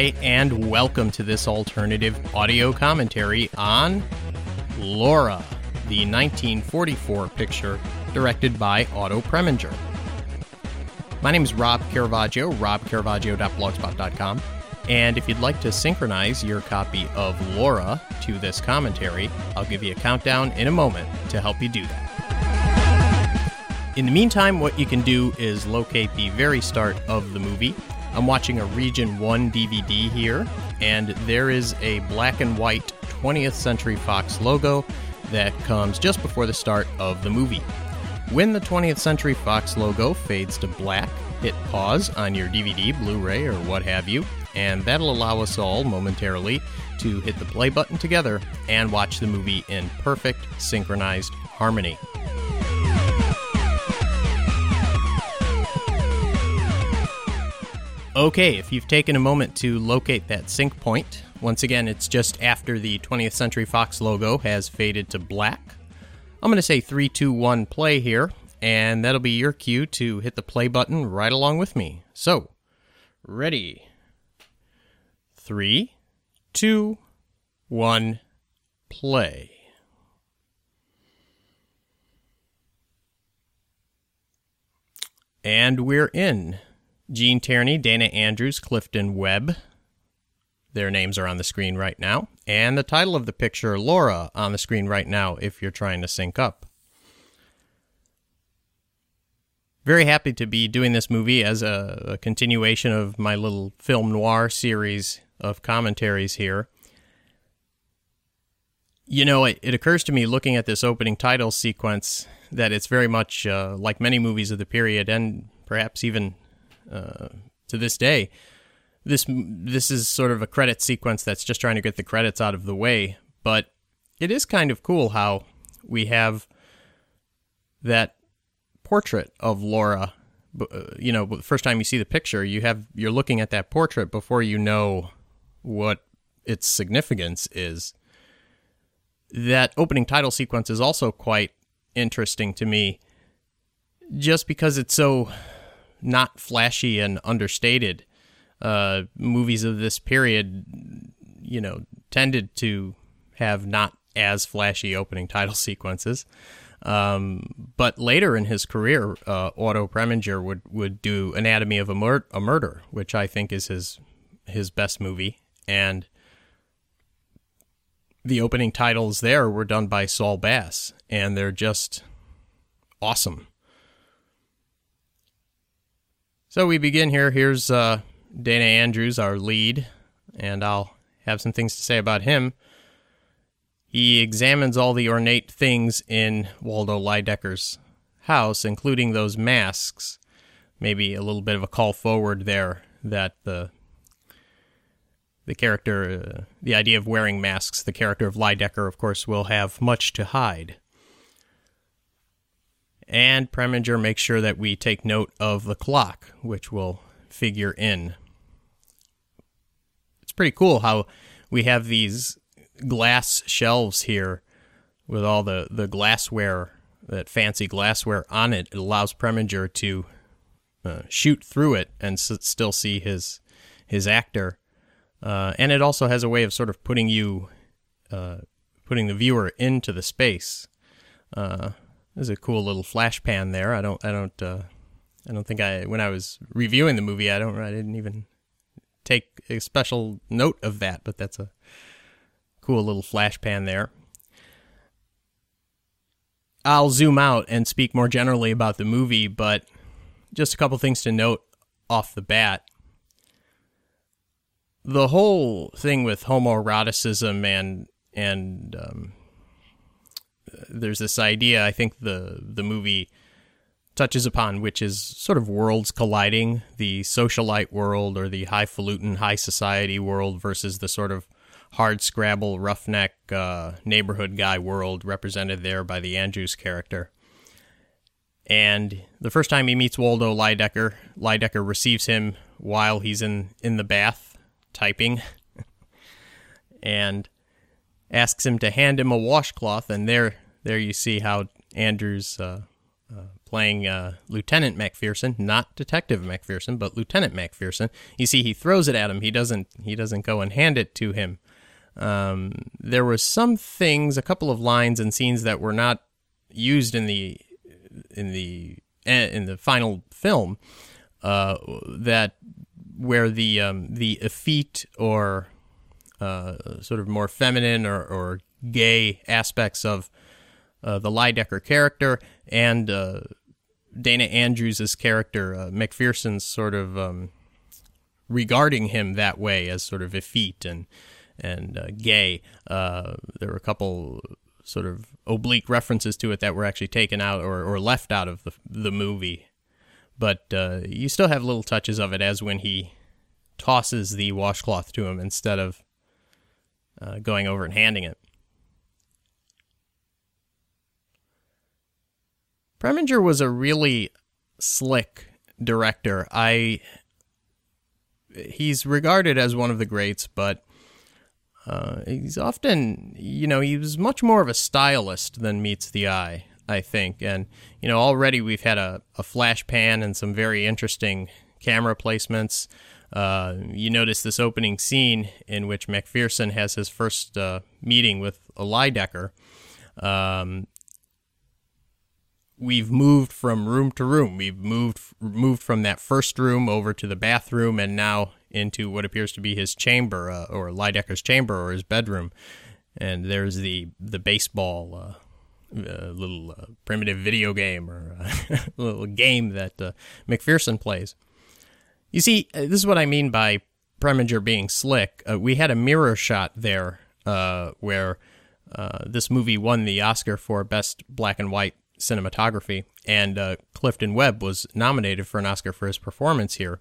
Hi, and welcome to this alternative audio commentary on Laura, the 1944 picture directed by Otto Preminger. My name is Rob Caravaggio, robcaravaggio.blogspot.com, and if you'd like to synchronize your copy of Laura to this commentary, I'll give you a countdown in a moment to help you do that. In the meantime, what you can do is locate the very start of the movie. I'm watching a Region 1 DVD here, and there is a black and white 20th Century Fox logo that comes just before the start of the movie. When the 20th Century Fox logo fades to black, hit pause on your DVD, Blu ray, or what have you, and that'll allow us all momentarily to hit the play button together and watch the movie in perfect synchronized harmony. Okay, if you've taken a moment to locate that sync point, once again, it's just after the 20th Century Fox logo has faded to black. I'm going to say 3, 2, 1, play here, and that'll be your cue to hit the play button right along with me. So, ready. 3, 2, 1, play. And we're in. Gene Tierney, Dana Andrews, Clifton Webb. Their names are on the screen right now. And the title of the picture, Laura, on the screen right now if you're trying to sync up. Very happy to be doing this movie as a, a continuation of my little film noir series of commentaries here. You know, it, it occurs to me looking at this opening title sequence that it's very much uh, like many movies of the period and perhaps even uh, to this day. This this is sort of a credit sequence that's just trying to get the credits out of the way, but it is kind of cool how we have that portrait of Laura. Uh, you know, the first time you see the picture, you have you're looking at that portrait before you know what its significance is. That opening title sequence is also quite interesting to me, just because it's so not flashy and understated. Uh, movies of this period, you know, tended to have not as flashy opening title sequences. Um, but later in his career, uh, Otto Preminger would, would do Anatomy of a, Mur- a Murder, which I think is his his best movie, and the opening titles there were done by Saul Bass, and they're just awesome. So we begin here. Here's uh, Dana Andrews, our lead, and I'll have some things to say about him. He examines all the ornate things in Waldo Lydecker's house, including those masks. Maybe a little bit of a call forward there that the the character, uh, the idea of wearing masks, the character of Lydecker, of course, will have much to hide and Preminger makes sure that we take note of the clock, which will figure in. It's pretty cool how we have these glass shelves here with all the, the glassware, that fancy glassware on it. It allows Preminger to uh, shoot through it and s- still see his his actor. Uh, and it also has a way of sort of putting you, uh, putting the viewer into the space. There's a cool little flash pan there. I don't, I don't, uh, I don't think I, when I was reviewing the movie, I don't, I didn't even take a special note of that, but that's a cool little flash pan there. I'll zoom out and speak more generally about the movie, but just a couple things to note off the bat. The whole thing with homoeroticism and and um, there's this idea I think the the movie touches upon, which is sort of worlds colliding the socialite world or the highfalutin high society world versus the sort of hard scrabble roughneck uh, neighborhood guy world represented there by the Andrews character. And the first time he meets Waldo Lydecker, Lydecker receives him while he's in, in the bath typing and asks him to hand him a washcloth. And there, there you see how Andrews uh, uh, playing uh, Lieutenant McPherson, not Detective McPherson, but Lieutenant McPherson. You see, he throws it at him. He doesn't. He doesn't go and hand it to him. Um, there were some things, a couple of lines and scenes that were not used in the in the eh, in the final film. Uh, that where the um, the effete or uh, sort of more feminine or, or gay aspects of uh, the Lydecker character and uh, Dana Andrews' character, uh, McPherson's sort of um, regarding him that way as sort of effete and and uh, gay. Uh, there were a couple sort of oblique references to it that were actually taken out or, or left out of the, the movie. But uh, you still have little touches of it, as when he tosses the washcloth to him instead of going over and handing it. Preminger was a really slick director. I he's regarded as one of the greats, but uh, he's often, you know, he was much more of a stylist than meets the eye, I think. And, you know, already we've had a, a flash pan and some very interesting camera placements. Uh, you notice this opening scene in which McPherson has his first uh, meeting with a Lydecker. Um, we've moved from room to room. We've moved moved from that first room over to the bathroom, and now into what appears to be his chamber, uh, or Lydecker's chamber, or his bedroom. And there's the the baseball. Uh, uh, little uh, primitive video game or a little game that uh, McPherson plays. You see, uh, this is what I mean by Preminger being slick. Uh, we had a mirror shot there uh, where this movie won the Oscar for Best Black and White cinematography, and uh, Clifton Webb was nominated for an Oscar for his performance here.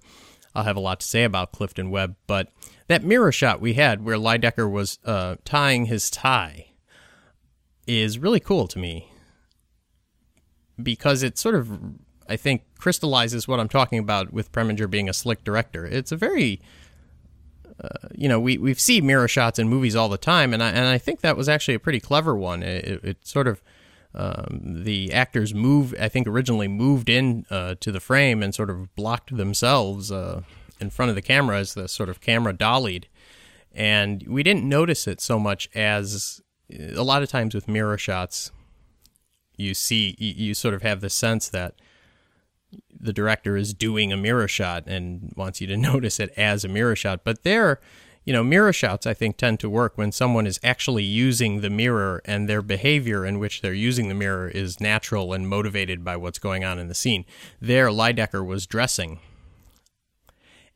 I'll have a lot to say about Clifton Webb, but that mirror shot we had where Lydecker was uh, tying his tie is really cool to me because it sort of, I think, crystallizes what I'm talking about with Preminger being a slick director. It's a very uh, you know, we we see mirror shots in movies all the time, and I and I think that was actually a pretty clever one. It, it sort of um, the actors moved, I think, originally moved in uh, to the frame and sort of blocked themselves uh, in front of the camera as the sort of camera dollied. And we didn't notice it so much as a lot of times with mirror shots, you see, you sort of have the sense that the director is doing a mirror shot and wants you to notice it as a mirror shot. But there, you know, mirror shots, I think, tend to work when someone is actually using the mirror and their behavior in which they're using the mirror is natural and motivated by what's going on in the scene. There, Lydecker was dressing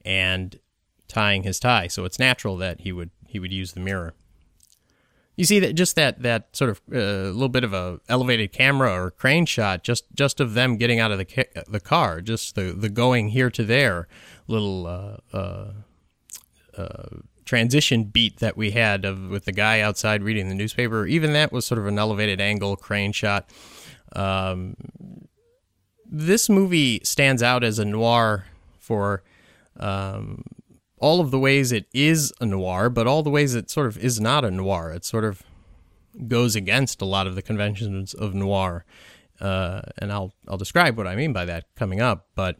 and tying his tie, so it's natural that he would he would use the mirror. You see that just that that sort of a uh, little bit of a elevated camera or crane shot, just just of them getting out of the ca- the car, just the the going here to there, little uh, uh, uh transition beat that we had of with the guy outside reading the newspaper, even that was sort of an elevated angle crane shot. Um, this movie stands out as a noir for um, all of the ways it is a noir, but all the ways it sort of is not a noir. It sort of goes against a lot of the conventions of noir, uh, and I'll I'll describe what I mean by that coming up. But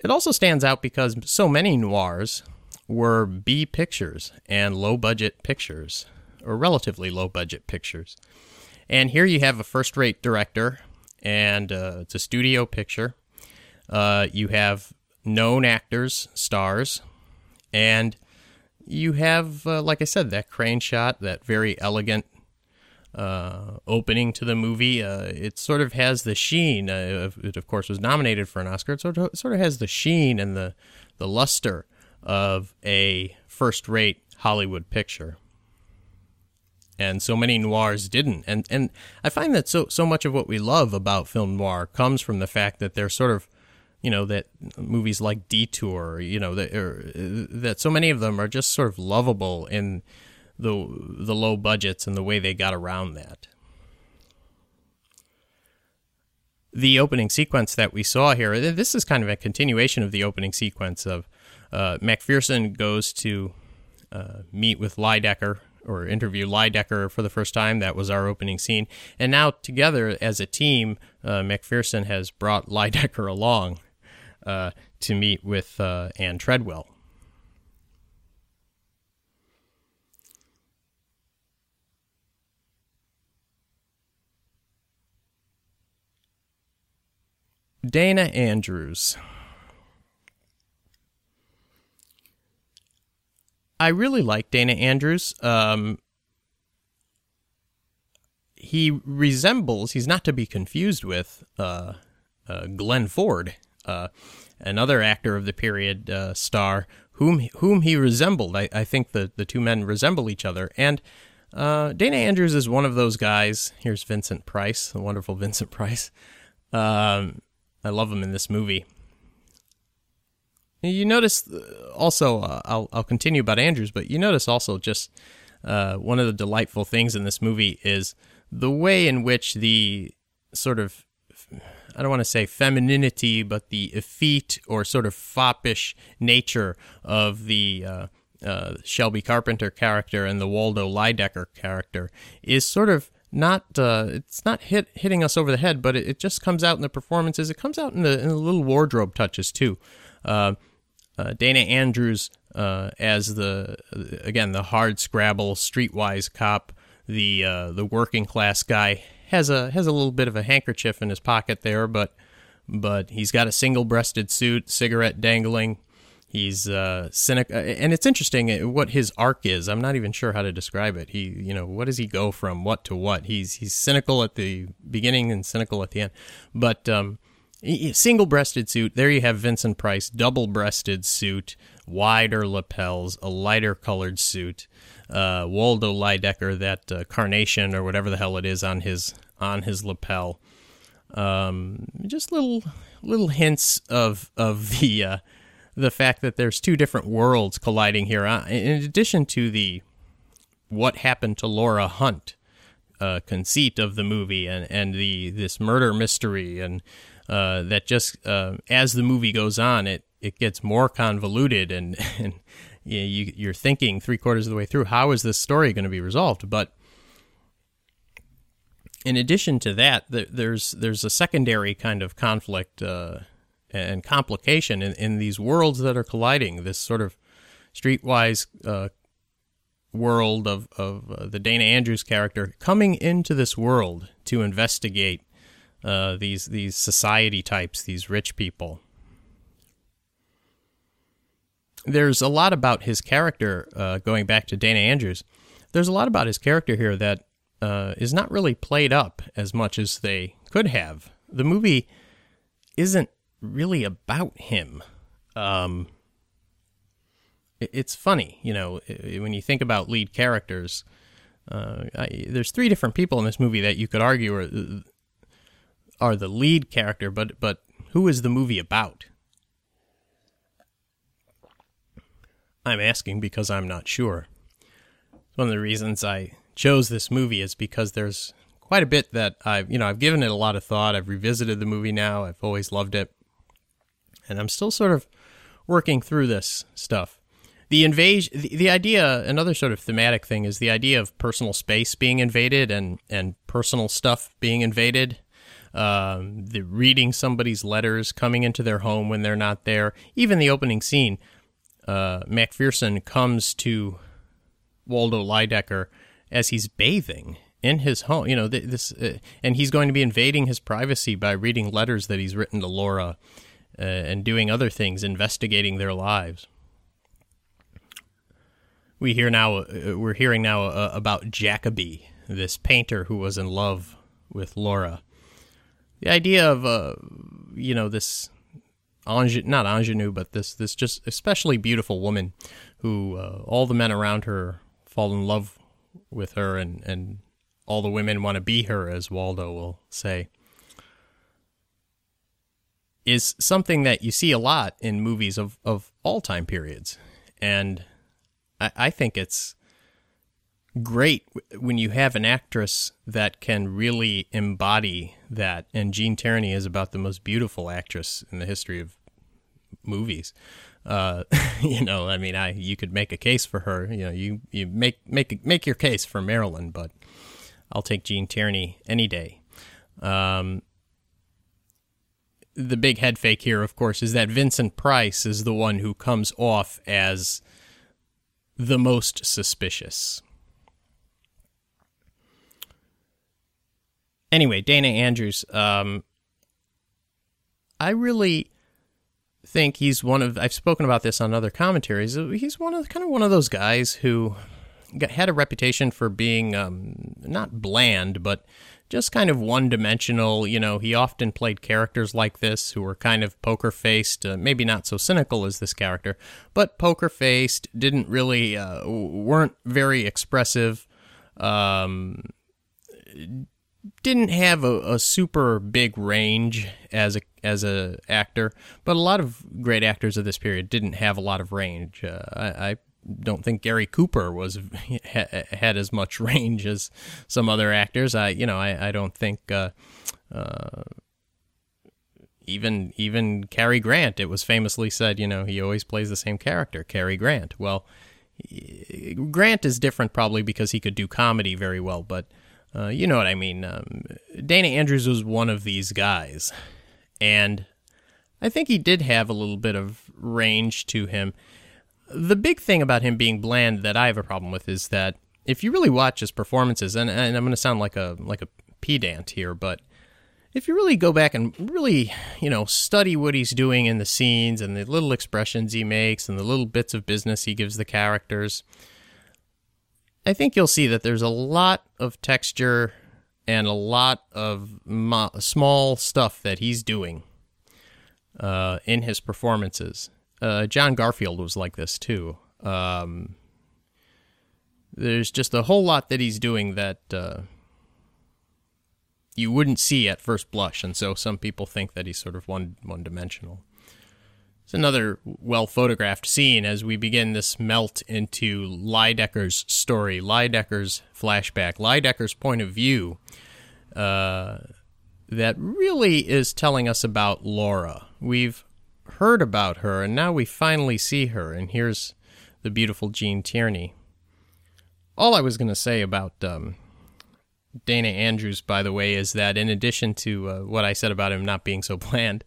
it also stands out because so many noirs were B pictures and low budget pictures, or relatively low budget pictures. And here you have a first rate director, and uh, it's a studio picture. Uh, you have known actors, stars, and you have, uh, like I said, that crane shot, that very elegant uh, opening to the movie. Uh, it sort of has the sheen. Uh, it, of course, was nominated for an Oscar. It sort of, sort of has the sheen and the, the luster of a first rate Hollywood picture. And so many noirs didn't. And and I find that so so much of what we love about film noir comes from the fact that they're sort of you know that movies like Detour, you know that er, that so many of them are just sort of lovable in the the low budgets and the way they got around that. The opening sequence that we saw here, this is kind of a continuation of the opening sequence of uh, McPherson goes to uh, meet with Lydecker or interview Lydecker for the first time. That was our opening scene. And now, together as a team, uh, McPherson has brought Lydecker along uh, to meet with uh, Ann Treadwell. Dana Andrews. I really like Dana Andrews. Um, he resembles, he's not to be confused with uh, uh, Glenn Ford, uh, another actor of the period uh, star, whom whom he resembled. I, I, think the, the two men resemble each other. And uh, Dana Andrews is one of those guys. Here's Vincent Price, the wonderful Vincent Price. Um, I love him in this movie. You notice uh, also, uh, I'll, I'll continue about Andrews, but you notice also just uh, one of the delightful things in this movie is the way in which the sort of, I don't want to say femininity, but the effete or sort of foppish nature of the uh, uh, Shelby Carpenter character and the Waldo Lydecker character is sort of not uh, it's not hit hitting us over the head, but it, it, just comes out in the performances. It comes out in the, in the little wardrobe touches too. Uh, Dana Andrews uh, as the again the hard scrabble streetwise cop, the uh, the working class guy has a has a little bit of a handkerchief in his pocket there, but but he's got a single breasted suit, cigarette dangling. He's uh, cynic, uh, and it's interesting uh, what his arc is. I'm not even sure how to describe it. He, you know, what does he go from what to what? He's he's cynical at the beginning and cynical at the end. But um, single breasted suit. There you have Vincent Price, double breasted suit, wider lapels, a lighter colored suit. Uh, Waldo Lydecker, that uh, carnation or whatever the hell it is on his on his lapel. Um, just little little hints of of the uh, the fact that there's two different worlds colliding here. Uh, in addition to the what happened to Laura Hunt uh, conceit of the movie and and the this murder mystery and uh, that just uh, as the movie goes on, it it gets more convoluted and and you, you're thinking three quarters of the way through how is this story going to be resolved, but in addition to that, there's there's a secondary kind of conflict uh, and complication in, in these worlds that are colliding. This sort of streetwise uh, world of, of uh, the Dana Andrews character coming into this world to investigate uh, these these society types, these rich people. There's a lot about his character uh, going back to Dana Andrews. There's a lot about his character here that uh, is not really played up as much as they could have. The movie isn't really about him. Um, it's funny, you know, when you think about lead characters. Uh, I, there's three different people in this movie that you could argue are are the lead character, but but who is the movie about? I'm asking because I'm not sure. One of the reasons I chose this movie is because there's quite a bit that I've you know I've given it a lot of thought. I've revisited the movie now. I've always loved it and I'm still sort of working through this stuff. The invasion, the, the idea, another sort of thematic thing is the idea of personal space being invaded and and personal stuff being invaded. Um, the reading somebody's letters, coming into their home when they're not there. Even the opening scene, uh, McPherson comes to Waldo Lydecker as he's bathing in his home. You know this, uh, and he's going to be invading his privacy by reading letters that he's written to Laura uh, and doing other things, investigating their lives. We hear now. Uh, we're hearing now uh, about Jacoby, this painter who was in love with Laura. The idea of, uh, you know, this Ange- not ingenue, but this this just especially beautiful woman, who uh, all the men around her fall in love with her, and and all the women want to be her, as Waldo will say is something that you see a lot in movies of, of all time periods. And I, I think it's great when you have an actress that can really embody that. And Gene Tierney is about the most beautiful actress in the history of movies. Uh, you know, I mean, I you could make a case for her. You know, you you make make make your case for Marilyn, but I'll take Gene Tierney any day. Um, the big head fake here, of course, is that Vincent Price is the one who comes off as the most suspicious. Anyway, Dana Andrews, um, I really think he's one of I've spoken about this on other commentaries. He's one of kind of one of those guys who got, had a reputation for being um, not bland, but just kind of one dimensional. You know, he often played characters like this who were kind of poker faced, uh, maybe not so cynical as this character, but poker faced, didn't really, uh, weren't very expressive. Um, didn't have a, a, super big range as a as a actor, but a lot of great actors of this period didn't have a lot of range. Uh, I, I, don't think Gary Cooper was had as much range as some other actors. I you know I I don't think. Uh, uh, even even Cary Grant, it was famously said, you know, he always plays the same character, Cary Grant. Well, Grant is different probably because he could do comedy very well, but uh, you know what I mean. Um, Dana Andrews was one of these guys, and I think he did have a little bit of range to him. The big thing about him being bland that I have a problem with is that if you really watch his performances, and, and I'm going to sound like a like a pedant here, but if you really go back and really, you know, study what he's doing in the scenes and the little expressions he makes and the little bits of business he gives the characters, I think you'll see that there's a lot of texture and a lot of mo- small stuff that he's doing uh, in his performances. Uh, John Garfield was like this too. Um, there's just a whole lot that he's doing that uh, you wouldn't see at first blush, and so some people think that he's sort of one one dimensional. It's another well photographed scene as we begin this melt into Lydecker's story, Lydecker's flashback, Lydecker's point of view. Uh, that really is telling us about Laura. We've heard about her, and now we finally see her, and here's the beautiful Gene Tierney. All I was going to say about um, Dana Andrews, by the way, is that in addition to uh, what I said about him not being so bland,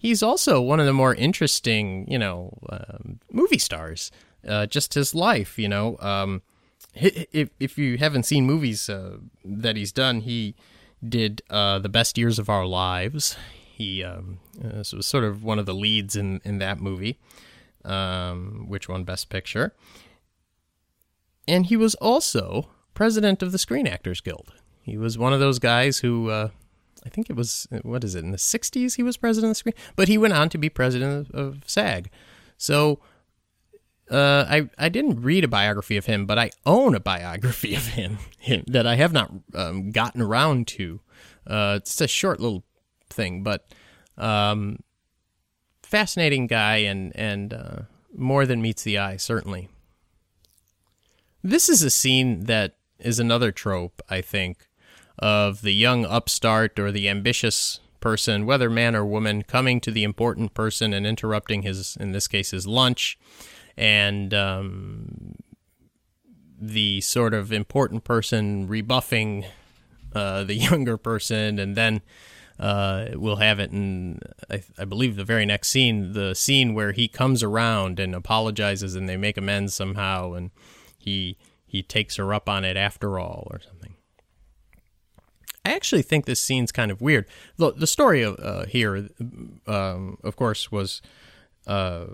he's also one of the more interesting, you know, um, movie stars. Uh, just his life, you know. Um, if if you haven't seen movies uh, that he's done, he did uh, the best years of our lives. He um, uh, was sort of one of the leads in in that movie, um, which won Best Picture. And he was also president of the Screen Actors Guild. He was one of those guys who uh, I think it was what is it in the '60s he was president of the screen, but he went on to be president of, SAG. So uh, I I didn't read a biography of him, but I own a biography of him, him that I have not um, gotten around to. Uh, it's a short little thing, but um, fascinating guy and and uh, more than meets the eye certainly. This is a scene that is another trope I think of the young upstart or the ambitious person, whether man or woman, coming to the important person and interrupting his, in this case, his lunch, and um, the sort of important person rebuffing uh, the younger person, and then uh, we'll have it in, I, I, believe, the very next scene, the scene where he comes around and apologizes, and they make amends somehow, and he he takes her up on it after all, or something. I actually think this scene's kind of weird. The, the story uh, here, um, of course, was uh,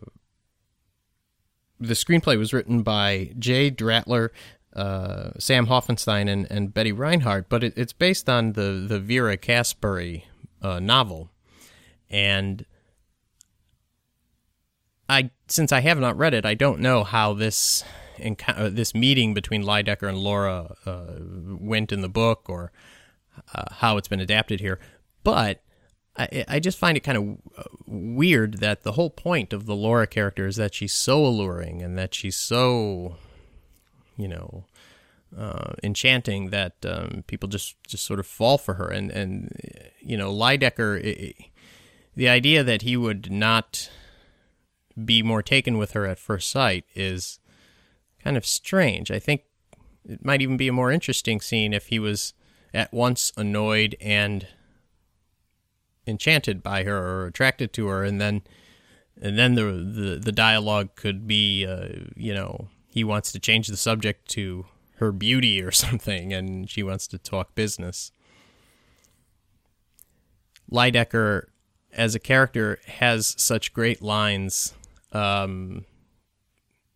the screenplay was written by Jay Dratler, uh, Sam Hoffenstein, and, and Betty Reinhardt, but it, it's based on the, the Vera Caspary uh, novel. And I, since I have not read it, I don't know how this uh, this meeting between Lydecker and Laura uh, went in the book, or uh, how it's been adapted here. But I, I just find it kind of weird that the whole point of the Laura character is that she's so alluring and that she's so, you know, uh, enchanting that um, people just, just sort of fall for her. And, and you know, Lydecker, it, the idea that he would not be more taken with her at first sight is kind of strange. I think it might even be a more interesting scene if he was at once annoyed and enchanted by her or attracted to her, and then and then the the, the dialogue could be, uh, you know, he wants to change the subject to her beauty or something, and she wants to talk business. Lydecker, as a character, has such great lines. Um,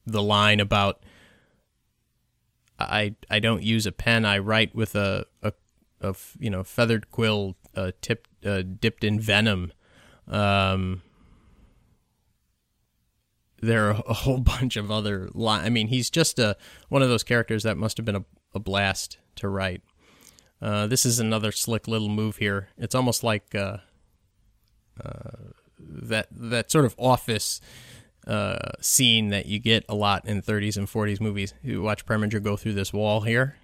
the line about I I don't use a pen. I write with a a, a you know feathered quill uh, tipped uh, dipped in venom. Um, there are a whole bunch of other lines. I mean, he's just a one of those characters that must have been a, a blast to write. Uh, this is another slick little move here. It's almost like uh, uh, that that sort of office uh, scene that you get a lot in 30s and 40s movies. You watch Preminger go through this wall here,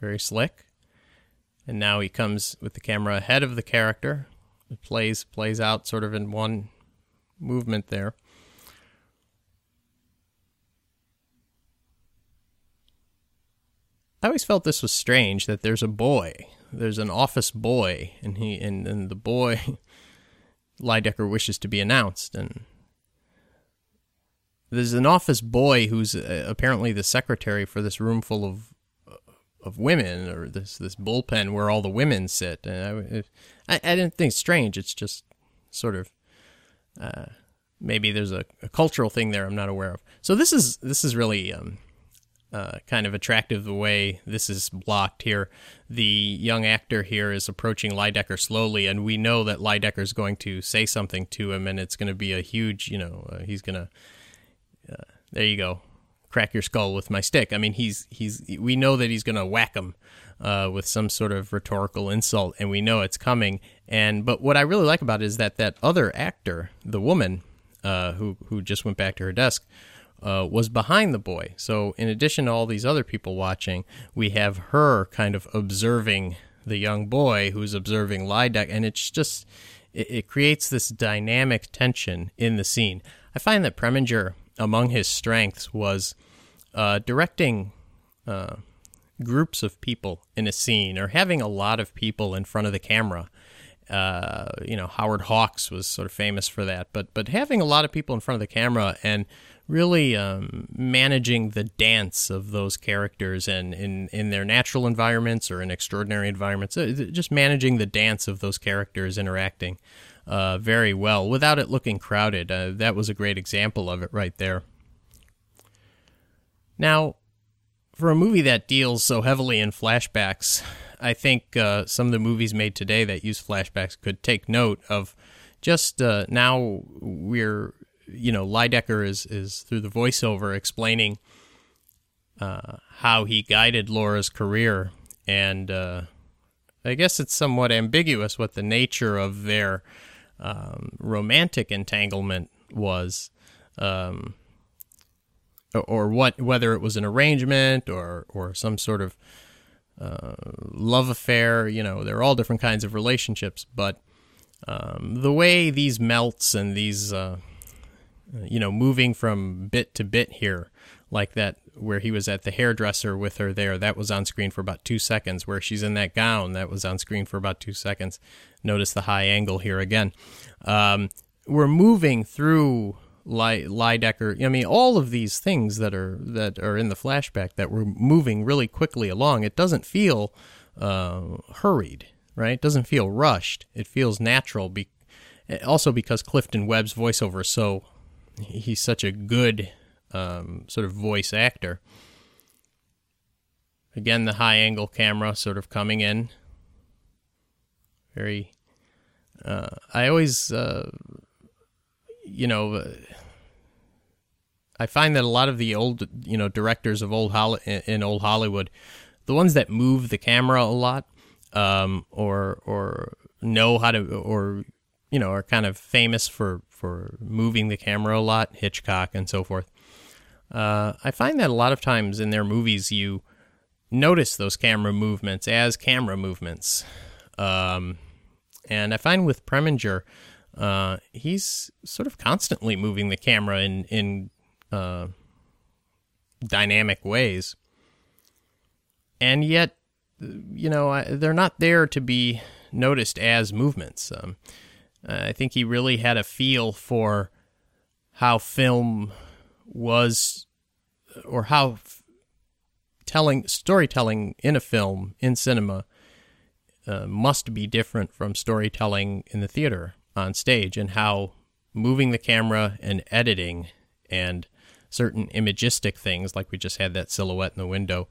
very slick, and now he comes with the camera ahead of the character. It plays plays out sort of in one movement there. I always felt this was strange that there's a boy, there's an office boy, and he and, and the boy Lydecker wishes to be announced, and there's an office boy who's uh, apparently the secretary for this room full of of women, or this this bullpen where all the women sit. And I, I, I didn't think it's strange. It's just sort of uh, maybe there's a, a, cultural thing there I'm not aware of. So this is this is really um, uh, kind of attractive the way this is blocked here. The young actor here is approaching Lydecker slowly, and we know that Lydecker is going to say something to him, and it's going to be a huge, you know, uh, he's going to. Uh, there you go, crack your skull with my stick. I mean, he's he's we know that he's going to whack him uh, with some sort of rhetorical insult, and we know it's coming. And but what I really like about it is that that other actor, the woman uh, who who just went back to her desk uh, was behind the boy. So, in addition to all these other people watching, we have her kind of observing the young boy who's observing Lydeck, and it's just it, it, creates this dynamic tension in the scene. I find that Preminger, among his strengths, was uh, directing. Uh, groups of people in a scene or having a lot of people in front of the camera uh, you know, Howard Hawks was sort of famous for that, but but having a lot of people in front of the camera and really um, managing the dance of those characters and in, in their natural environments or in extraordinary environments, uh, just managing the dance of those characters interacting uh, very well without it looking crowded. Uh, that was a great example of it right there. Now, for a movie that deals so heavily in flashbacks, I think uh, some of the movies made today that use flashbacks could take note of just uh, now we're you know, Lydecker is is through the voiceover explaining uh, how he guided Laura's career, and uh, I guess it's somewhat ambiguous what the nature of their um, romantic entanglement was, um, or what whether it was an arrangement or or some sort of uh, love affair. You know, there are all different kinds of relationships, but um, the way these melts and these uh, you know, moving from bit to bit here, like that where he was at the hairdresser with her there. That was on screen for about two seconds. Where she's in that gown, that was on screen for about two seconds. Notice the high angle here again. Um, we're moving through Lydecker. I mean, all of these things that are that are in the flashback that we're moving really quickly along. It doesn't feel uh, hurried, right? It doesn't feel rushed. It feels natural. Be- also because Clifton Webb's voiceover is so he's such a good um, sort of voice actor. Again, the high angle camera sort of coming in. Very. Uh, I always, uh, you know, uh, I find that a lot of the old, you know, directors of old Holly- in old Hollywood, the ones that move the camera a lot, um, or or know how to, or you know, are kind of famous for for moving the camera a lot, Hitchcock and so forth. Uh, I find that a lot of times in their movies, you notice those camera movements as camera movements. Um, and I find with Preminger, uh, he's sort of constantly moving the camera in in uh, dynamic ways, and yet, you know, they're not there to be noticed as movements. Um, I think he really had a feel for how film was, or how f- telling storytelling in a film in cinema uh, must be different from storytelling in the theater on stage, and how moving the camera and editing and certain imagistic things, like we just had that silhouette in the window,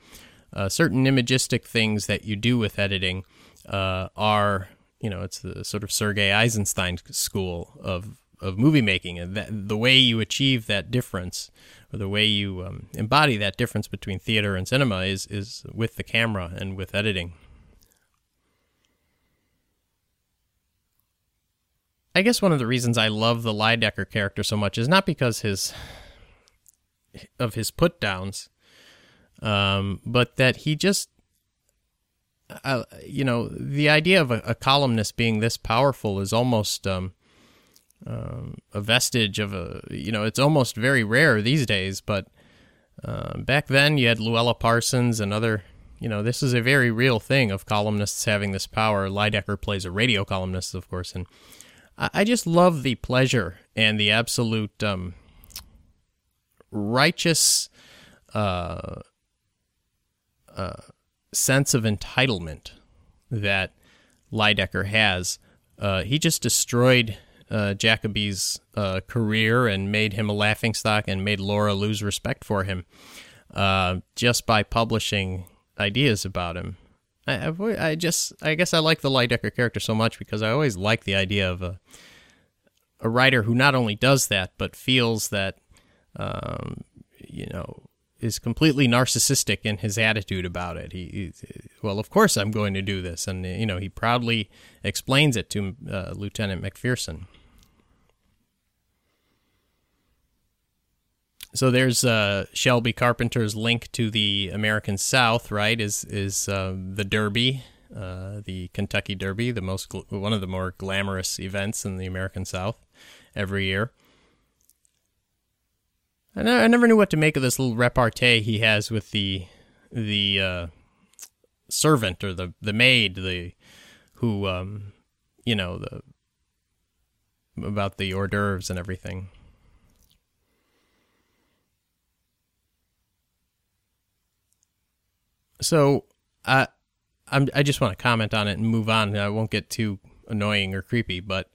uh, certain imagistic things that you do with editing uh, are, you know, it's the sort of Sergei Eisenstein school of of movie making, and that, the way you achieve that difference, or the way you um, embody that difference between theater and cinema, is is with the camera and with editing. I guess one of the reasons I love the Lydecker character so much is not because his of his put downs, um, but that he just, uh, you know, the idea of a, a, columnist being this powerful is almost um, um, a vestige of a, you know, it's almost very rare these days. But uh, back then, you had Louella Parsons and other. You know, this is a very real thing of columnists having this power. Lydecker plays a radio columnist, of course, and I just love the pleasure and the absolute um, righteous uh, uh, sense of entitlement that Lydecker has. Uh, he just destroyed uh, Jacoby's uh, career and made him a laughingstock and made Laura lose respect for him uh, just by publishing ideas about him. I, I just I guess I like the Lydecker character so much because I always like the idea of a a writer who not only does that but feels that um, you know is completely narcissistic in his attitude about it. He, he, well, of course I'm going to do this, and you know he proudly explains it to uh, Lieutenant McPherson. So there's uh, Shelby Carpenter's link to the American South, right? Is is uh, the Derby, uh, the Kentucky Derby, the most gl- one of the more glamorous events in the American South every year. I, I never knew what to make of this little repartee he has with the the uh, servant or the the maid, the who um, you know the about the hors d'oeuvres and everything. So I I'm, I just want to comment on it and move on. I won't get too annoying or creepy, but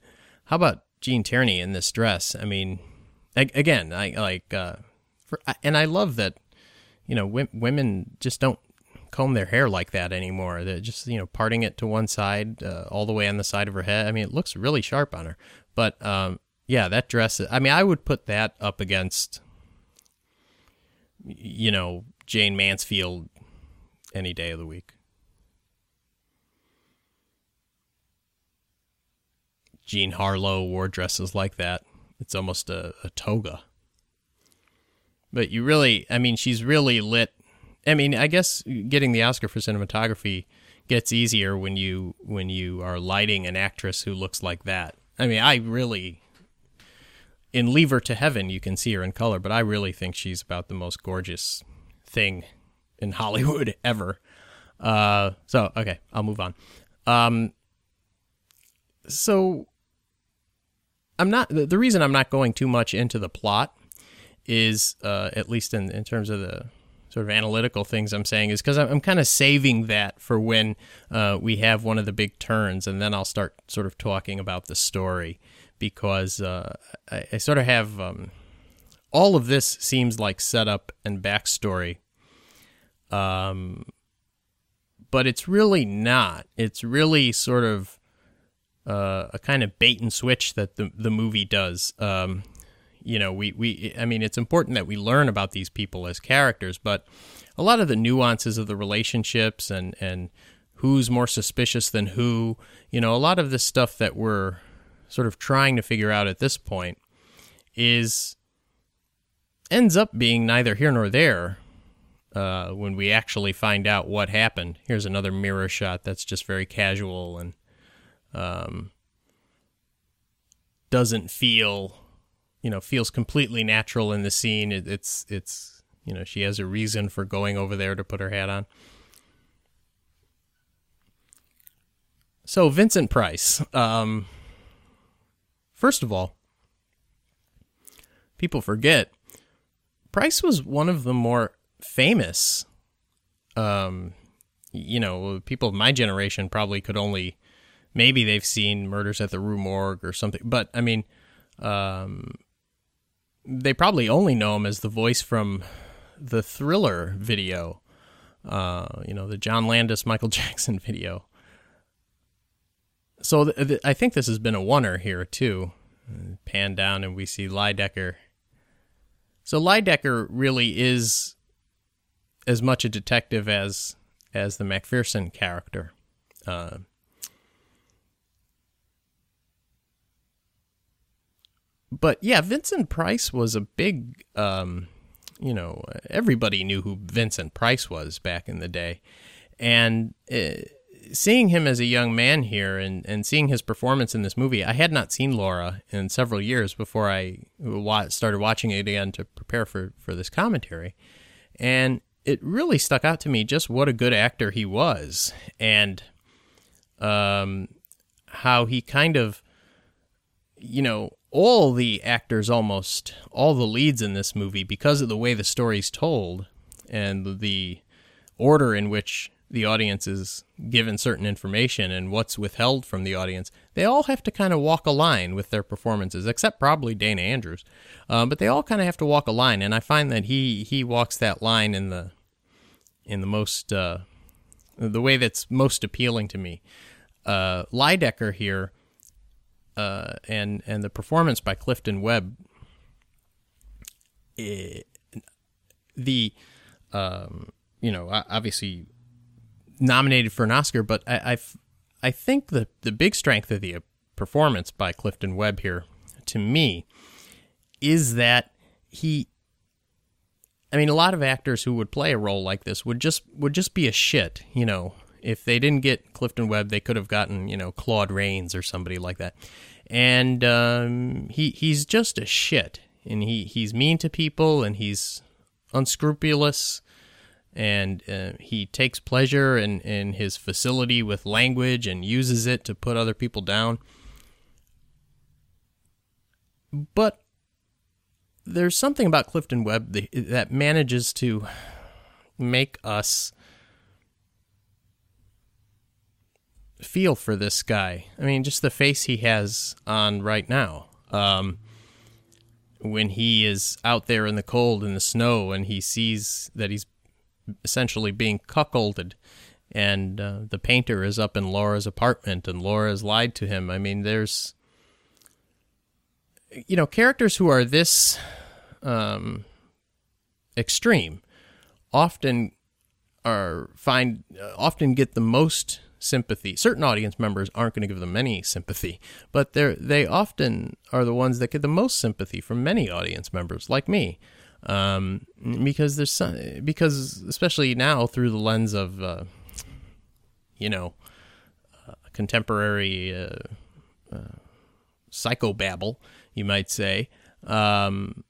how about Gene Tierney in this dress? I mean, again, I like, uh, for, and I love that, you know, women just don't comb their hair like that anymore. They're just, you know, parting it to one side, uh, all the way on the side of her head. I mean, it looks really sharp on her. But, um, yeah, that dress, I mean, I would put that up against, you know, Jayne Mansfield any day of the week. Jean Harlow wore dresses like that. It's almost a, a toga. But you really, I mean, she's really lit. I mean, I guess getting the Oscar for cinematography gets easier when you when you are lighting an actress who looks like that. I mean, I really in Leave Her to Heaven you can see her in color, but I really think she's about the most gorgeous thing in Hollywood ever. Uh, so okay, I'll move on. Um, so I'm not the, the reason I'm not going too much into the plot is uh, at least in in terms of the sort of analytical things I'm saying is because I'm, I'm kind of saving that for when uh, we have one of the big turns, and then I'll start sort of talking about the story because uh, I, I, sort of have um, all of this seems like setup and backstory. Um, but it's really not. It's really sort of uh, a kind of bait and switch that the the movie does. Um, you know, we, we I mean, it's important that we learn about these people as characters, but a lot of the nuances of the relationships and and who's more suspicious than who, you know, a lot of this stuff that we're sort of trying to figure out at this point is ends up being neither here nor there uh, when we actually find out what happened. Here's another mirror shot that's just very casual and um, doesn't feel, you know, feels completely natural in the scene. It, it's it's you know she has a reason for going over there to put her hat on. So Vincent Price, um, first of all, people forget Price was one of the more famous. Um, you know, people of my generation probably could only maybe they've seen Murders at the Rue Morgue or something, but I mean, um, they probably only know him as the voice from the Thriller video. Uh, you know, the John Landis Michael Jackson video. So th- th- I think this has been a oneer here too. Pan down and we see Lydecker so Lydecker really is as much a detective as as the McPherson character. Uh, but yeah, Vincent Price was a big, um, you know, everybody knew who Vincent Price was back in the day. And uh, seeing him as a young man here and, and seeing his performance in this movie, I had not seen Laura in several years before I started watching it again to prepare for, for this commentary. And it really stuck out to me just what a good actor he was and um, how he kind of, you know, all the actors almost, all the leads in this movie, because of the way the story's told and the order in which the audience is given certain information and what's withheld from the audience, they all have to kind of walk a line with their performances, except probably Dana Andrews. Um, but they all kind of have to walk a line, and I find that he he walks that line in the in the most uh, the way that's most appealing to me. Uh, Lydecker here, uh, and and the performance by Clifton Webb. It, eh, the um, you know obviously nominated for an Oscar, but I, I've, I think the the big strength of the performance by Clifton Webb here, to me, is that he. I mean, a lot of actors who would play a role like this would just would just be a shit, you know. If they didn't get Clifton Webb, they could have gotten you know Claude Rains or somebody like that, and um, he he's just a shit, and he he's mean to people, and he's unscrupulous and uh, he takes pleasure in, in his facility with language and uses it to put other people down. But there's something about Clifton Webb that manages to make us feel for this guy. I mean, just the face he has on right now. Um, when he is out there in the cold in the snow and he sees that he's essentially being cuckolded. And uh, the painter is up in Laura's apartment, and Laura has lied to him. I mean, there's, you know, characters who are this um, extreme often are find uh, often get the most sympathy. Certain audience members aren't going to give them any sympathy, but they they often are the ones that get the most sympathy from many audience members, like me um, because there's some, because especially now through the lens of uh, you know uh, contemporary uh, uh psychobabble, you might say. Um,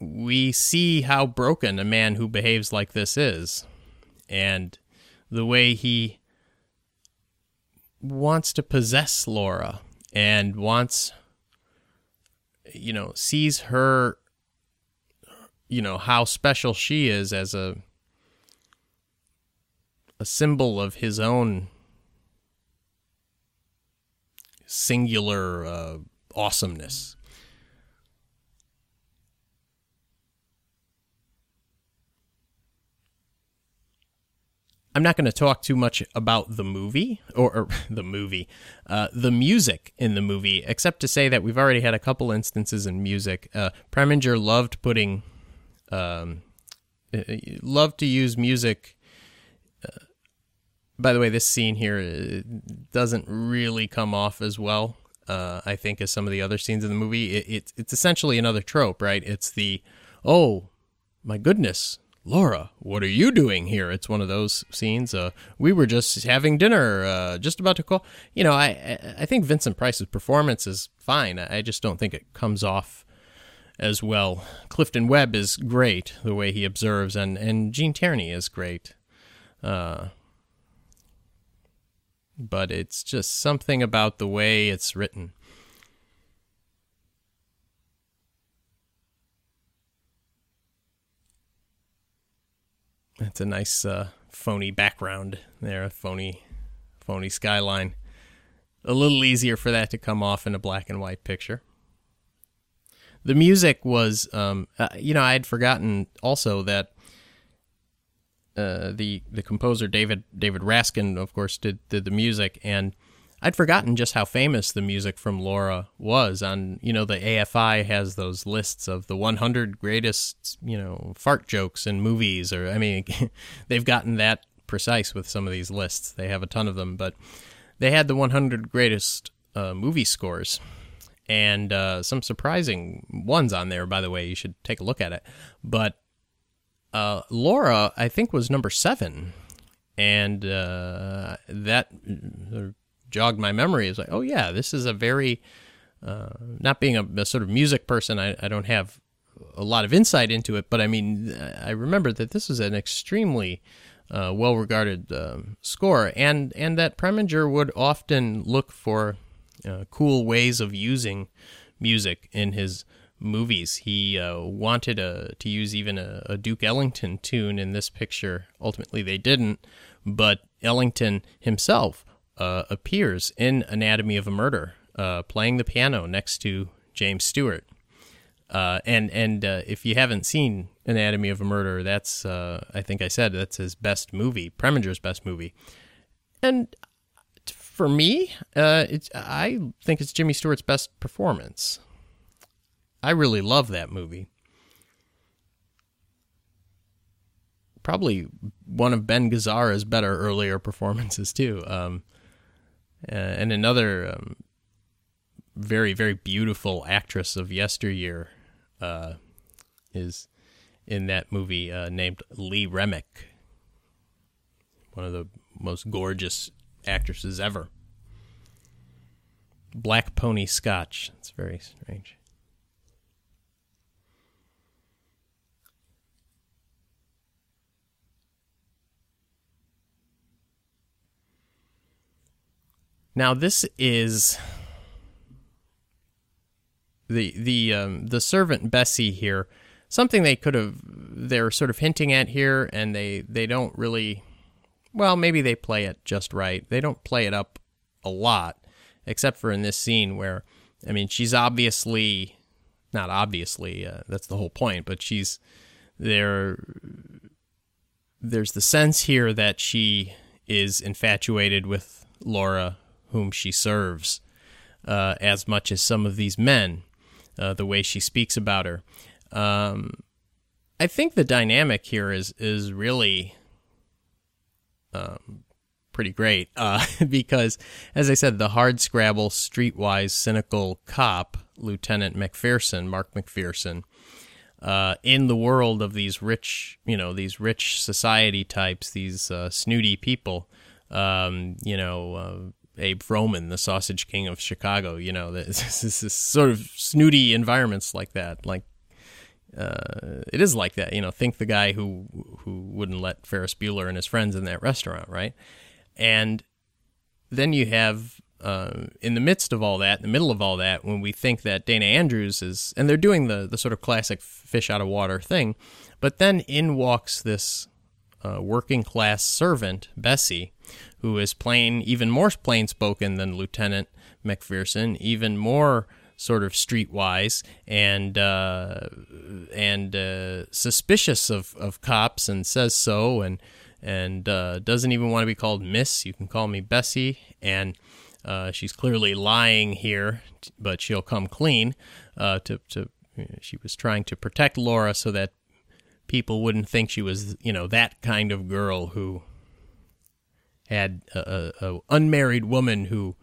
we see how broken a man who behaves like this is, and the way he wants to possess Laura and wants you know sees her you know how special she is as a a symbol of his own singular uh, awesomeness. I'm not going to talk too much about the movie or, or the movie, uh, the music in the movie, except to say that we've already had a couple instances in music. Uh, Preminger loved putting um, love to use music. Uh, by the way, this scene here doesn't really come off as well, uh, I think, as some of the other scenes in the movie. It, it, it's essentially another trope, right? It's the, oh, my goodness, Laura, what are you doing here? It's one of those scenes. Uh, we were just having dinner, uh, just about to call. You know, I I think Vincent Price's performance is fine. I just don't think it comes off as well. Clifton Webb is great the way he observes, and and Gene Tierney is great. Uh, but it's just something about the way it's written. It's a nice uh, phony background there, a phony, phony skyline. A little easier for that to come off in a black and white picture. The music was, um, uh, you know, I had forgotten also that uh, the the composer David David Raskin, of course, did did the music, and I'd forgotten just how famous the music from Laura was. On you know, the AFI has those lists of the 100 greatest you know fart jokes in movies, or I mean, they've gotten that precise with some of these lists. They have a ton of them, but they had the 100 greatest uh, movie scores. And uh, some surprising ones on there, by the way. You should take a look at it. But uh, Laura, I think, was number seven, and uh, that jogged my memory. It's like, oh yeah, this is a very uh, not being a, a, sort of music person. I, I, don't have a lot of insight into it, but I mean, I remember that this is an extremely uh, well-regarded um, score, and and that Preminger would often look for uh, cool ways of using music in his movies. He uh, wanted a, to use even a, a, Duke Ellington tune in this picture. Ultimately, they didn't, but Ellington himself uh, appears in Anatomy of a Murder, uh, playing the piano next to James Stewart. Uh, and and uh, if you haven't seen Anatomy of a Murder, that's uh, I think I said that's his best movie, Preminger's best movie. And for me, it's I think it's Jimmy Stewart's best performance. I really love that movie. Probably one of Ben Gazzara's better earlier performances too. Um, uh, and another um, very very beautiful actress of yesteryear uh, is in that movie uh, named Lee Remick, one of the most gorgeous actresses ever. Black Pony Scotch. It's very strange. Now this is the the um, the servant Bessie here. Something they could have they're sort of hinting at here, and they they don't really. Well, maybe they play it just right. They don't play it up a lot, except for in this scene where, I mean, she's obviously not obviously. Uh, that's the whole point, but she's there. There's the sense here that she is infatuated with Laura whom she serves, uh, as much as some of these men, uh, the way she speaks about her. Um, I think the dynamic here is is really um, pretty great uh, because, as I said, the hard scrabble, streetwise, cynical cop, Lieutenant McPherson, Mark McPherson, uh, in the world of these rich, you know, these rich society types, these uh, snooty people, um, you know, uh, Abe Froman, the Sausage King of Chicago. You know, this, this, this sort of snooty environments like that. Like uh, it is like that. You know, think the guy who who wouldn't let Ferris Bueller and his friends in that restaurant, right? And then you have uh, in the midst of all that, in the middle of all that, when we think that Dana Andrews is, and they're doing the the sort of classic fish out of water thing, but then in walks this uh, working class servant, Bessie, who is plain, even more plain spoken than Lieutenant McPherson, even more sort of streetwise and uh, and uh, suspicious of, of cops and says so and and uh, doesn't even want to be called Miss. You can call me Bessie. And uh, she's clearly lying here, but she'll come clean. Uh, to to she was trying to protect Laura so that people wouldn't think she was you know that kind of girl who had a, a, a unmarried woman who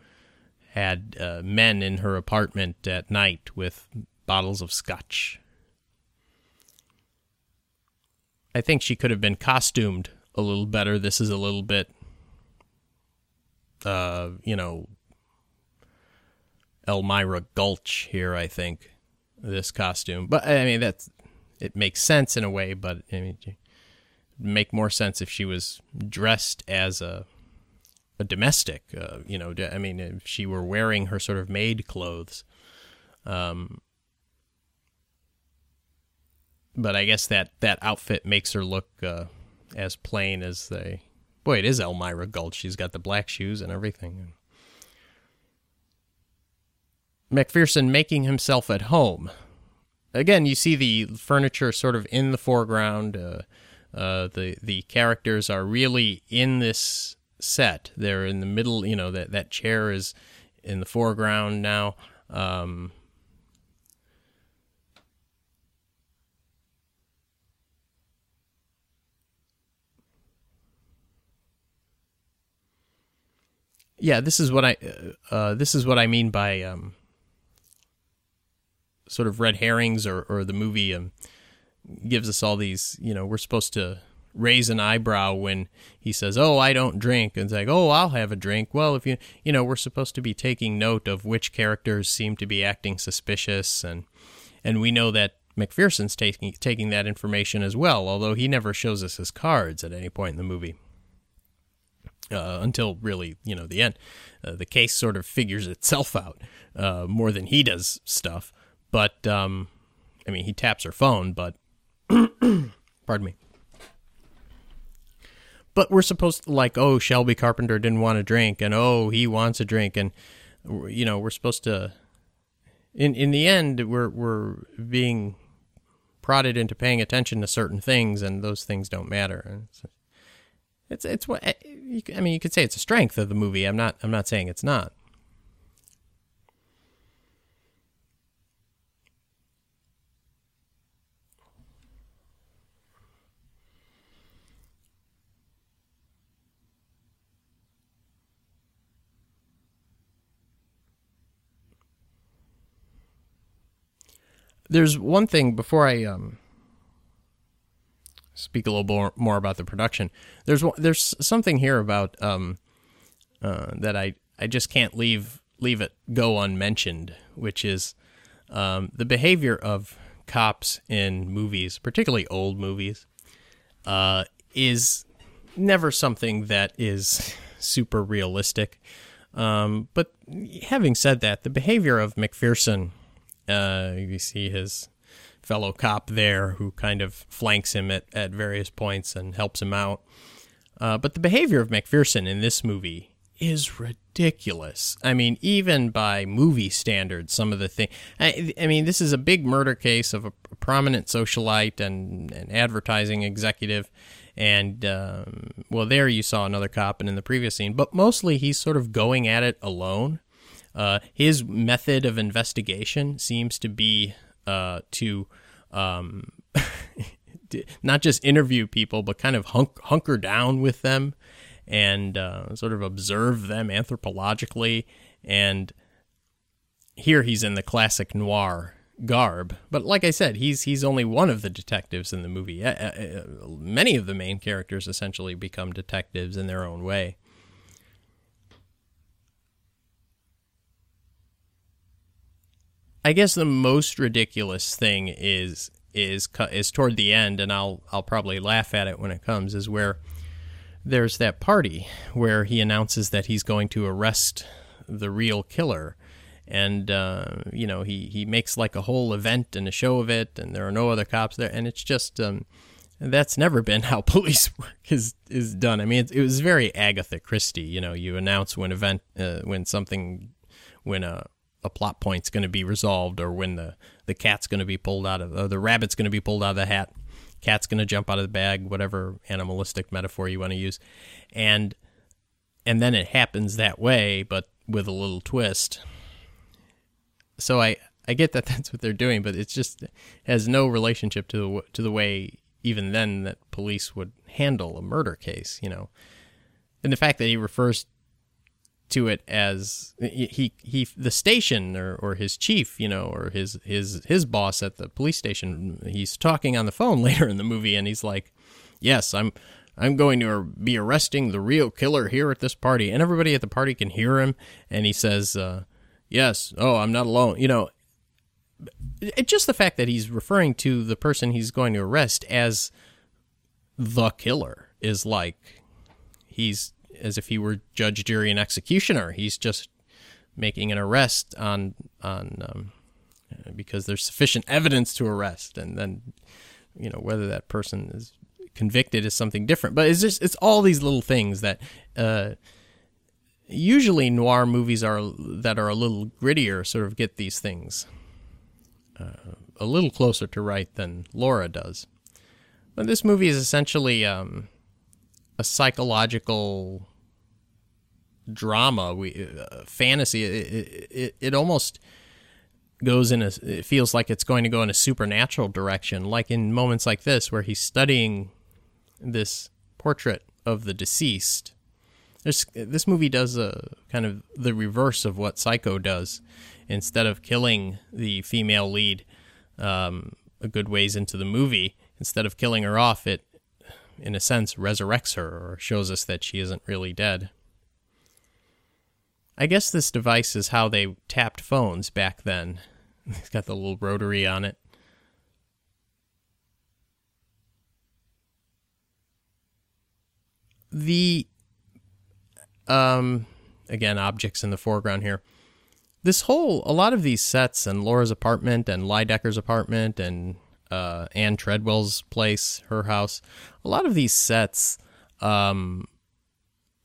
had uh, men in her apartment at night with bottles of scotch. I think she could have been costumed a little better. This is a little bit, uh, you know, Elmira Gulch here. I think this costume, but I mean that's it makes sense in a way. But I mean, make more sense if she was dressed as a a domestic. Uh, you know, I mean, if she were wearing her sort of maid clothes. Um, but I guess that that outfit makes her look uh, as plain as they. Boy, it is Elmira Gulch. She's got the black shoes and everything. McPherson making himself at home. Again, you see the furniture sort of in the foreground. Uh, uh, the the characters are really in this set. They're in the middle. You know that that chair is in the foreground now. Um, yeah, this is what I uh, uh, this is what I mean by um, sort of red herrings, or or the movie um, gives us all these. You know, we're supposed to raise an eyebrow when he says, "Oh, I don't drink," and it's like, "Oh, I'll have a drink." Well, if you you know, we're supposed to be taking note of which characters seem to be acting suspicious, and and we know that McPherson's taking taking that information as well, although he never shows us his cards at any point in the movie uh, until really, you know, the end. Uh, the case sort of figures itself out uh, more than he does stuff. But um, I mean, he taps her phone, but pardon me. But we're supposed to like, oh, Shelby Carpenter didn't want a drink, and oh, he wants a drink, and you know, we're supposed to. In in the end, we're we're being prodded into paying attention to certain things, and those things don't matter. It's, it's what I mean. You could say it's a strength of the movie. I'm not. I'm not saying it's not. There's one thing before I um speak a little more, more about the production. There's there's something here about um, uh, that I I just can't leave leave it go unmentioned, which is um, the behavior of cops in movies, particularly old movies, uh, is never something that is super realistic. Um, but having said that, the behavior of McPherson, uh, you see his fellow cop there who kind of flanks him at, at various points and helps him out. Uh, but the behavior of McPherson in this movie is ridiculous. I mean, even by movie standards, some of the things. I, I, mean, this is a big murder case of a prominent socialite and an advertising executive. And, um, well, there you saw another cop and in the previous scene, but mostly he's sort of going at it alone. Uh, his method of investigation seems to be uh, to um, not just interview people, but kind of hunk- hunker down with them and uh, sort of observe them anthropologically. And here he's in the classic noir garb. But like I said, he's he's only one of the detectives in the movie. Many of the main characters essentially become detectives in their own way. I guess the most ridiculous thing is is is toward the end, and I'll I'll probably laugh at it when it comes. Is where there's that party where he announces that he's going to arrest the real killer, and uh, you know he he makes like a whole event and a show of it, and there are no other cops there, and it's just. Um, that's never been how police work is is done. I mean, it, it was very Agatha Christie. You know, you announce when event uh, when something when a a plot point's going to be resolved or when the, the cat's going to be pulled out of or the rabbit's going to be pulled out of the hat. Cat's going to jump out of the bag whatever animalistic metaphor you want to use. And and then it happens that way but with a little twist. So i i get that that's what they're doing but it's just has no relationship to the to the way even then that police would handle a murder case you know. And the fact that he refers to it as he he the station or, or his chief you know or his his his boss at the police station. He's talking on the phone later in the movie and he's like yes, I'm I'm going to be arresting the real killer here at this party, and everybody at the party can hear him, and he says, uh, "Yes, oh, I'm not alone." You know, it, just the fact that he's referring to the person he's going to arrest as the killer is like he's as if he were judge, jury, and executioner. He's just making an arrest on on um, because there's sufficient evidence to arrest, and then you know whether that person is convicted is something different. But it's just it's all these little things that uh, usually noir movies are that are a little grittier sort of get these things uh, a little closer to right than Laura does. But this movie is essentially um, a psychological drama, we uh, fantasy. It, it, it almost goes in a. It feels like it's going to go in a supernatural direction, like in moments like this where he's studying this portrait of the deceased. This this movie does a kind of the reverse of what Psycho does. Instead of killing the female lead um, a good ways into the movie, instead of killing her off, it in a sense resurrects her or shows us that she isn't really dead. I guess this device is how they tapped phones back then. It's got the little rotary on it. The um again objects in the foreground here. This whole a lot of these sets and Laura's apartment and Lydecker's apartment and uh, Ann Treadwell's place, her house, a lot of these sets um,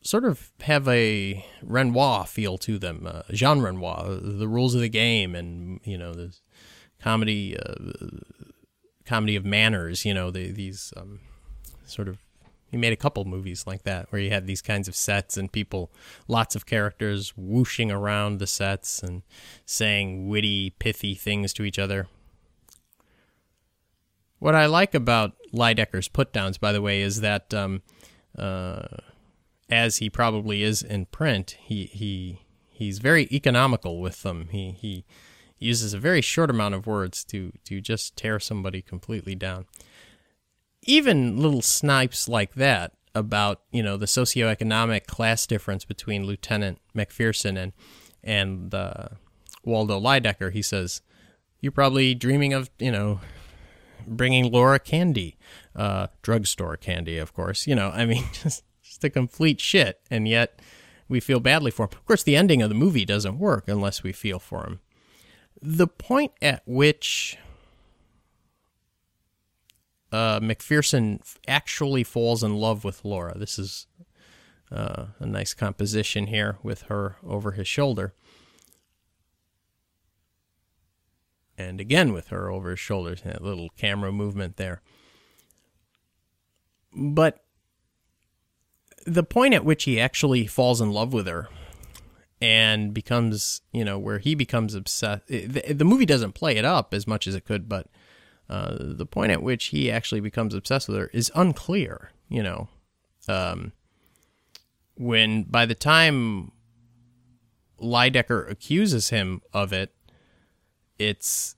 sort of have a Renoir feel to them, uh, Jean Renoir, the rules of the game, and you know the comedy, uh, comedy of manners. You know the, these um, sort of. He made a couple movies like that where you had these kinds of sets and people, lots of characters whooshing around the sets and saying witty, pithy things to each other. What I like about Lydecker's put downs, by the way, is that um, uh, as he probably is in print, he he he's very economical with them. He he uses a very short amount of words to to just tear somebody completely down. Even little snipes like that about you know the socioeconomic class difference between Lieutenant McPherson and and uh, Waldo Lydecker. He says, "You're probably dreaming of you know." Bringing Laura candy, uh, drugstore candy, of course. You know, I mean, just just a complete shit, and yet we feel badly for him. Of course, the ending of the movie doesn't work unless we feel for him. The point at which uh, McPherson actually falls in love with Laura. This is uh, a nice composition here with her over his shoulder. And again with her over his shoulders, that little camera movement there. But the point at which he actually falls in love with her and becomes, you know, where he becomes obsessed. The, the movie doesn't play it up as much as it could, but uh, the point at which he actually becomes obsessed with her is unclear, you know. Um, when by the time Lydecker accuses him of it, it's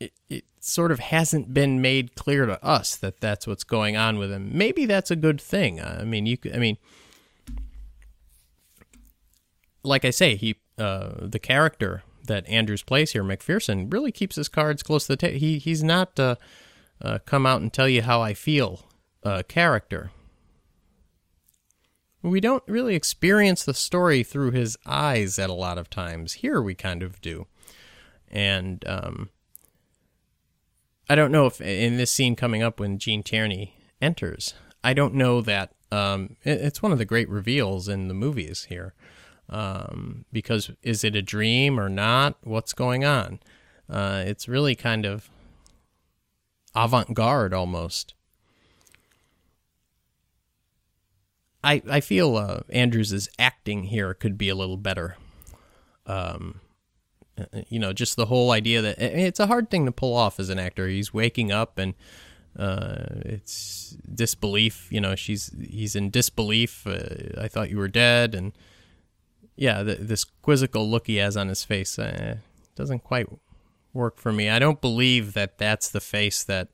it, it sort of hasn't been made clear to us that that's what's going on with him. Maybe that's a good thing. I mean, you could, I mean, like I say, he, uh, the character that Andrews plays here, McPherson, really keeps his cards close to the table. He, he's not, uh, uh, come out and tell you how I feel, uh, character. We don't really experience the story through his eyes at a lot of times. Here we kind of do. And, um, I don't know if in this scene coming up when Gene Tierney enters, I don't know that um, it's one of the great reveals in the movies here. Um, because is it a dream or not? What's going on? Uh, it's really kind of avant garde almost. I I feel uh, Andrews's acting here could be a little better. Um, uh, you know, just the whole idea that it's a hard thing to pull off as an actor. He's waking up and uh, it's disbelief. You know, she's he's in disbelief. Uh, I thought you were dead, and yeah, the, this quizzical look he has on his face uh, doesn't quite work for me. I don't believe that that's the face that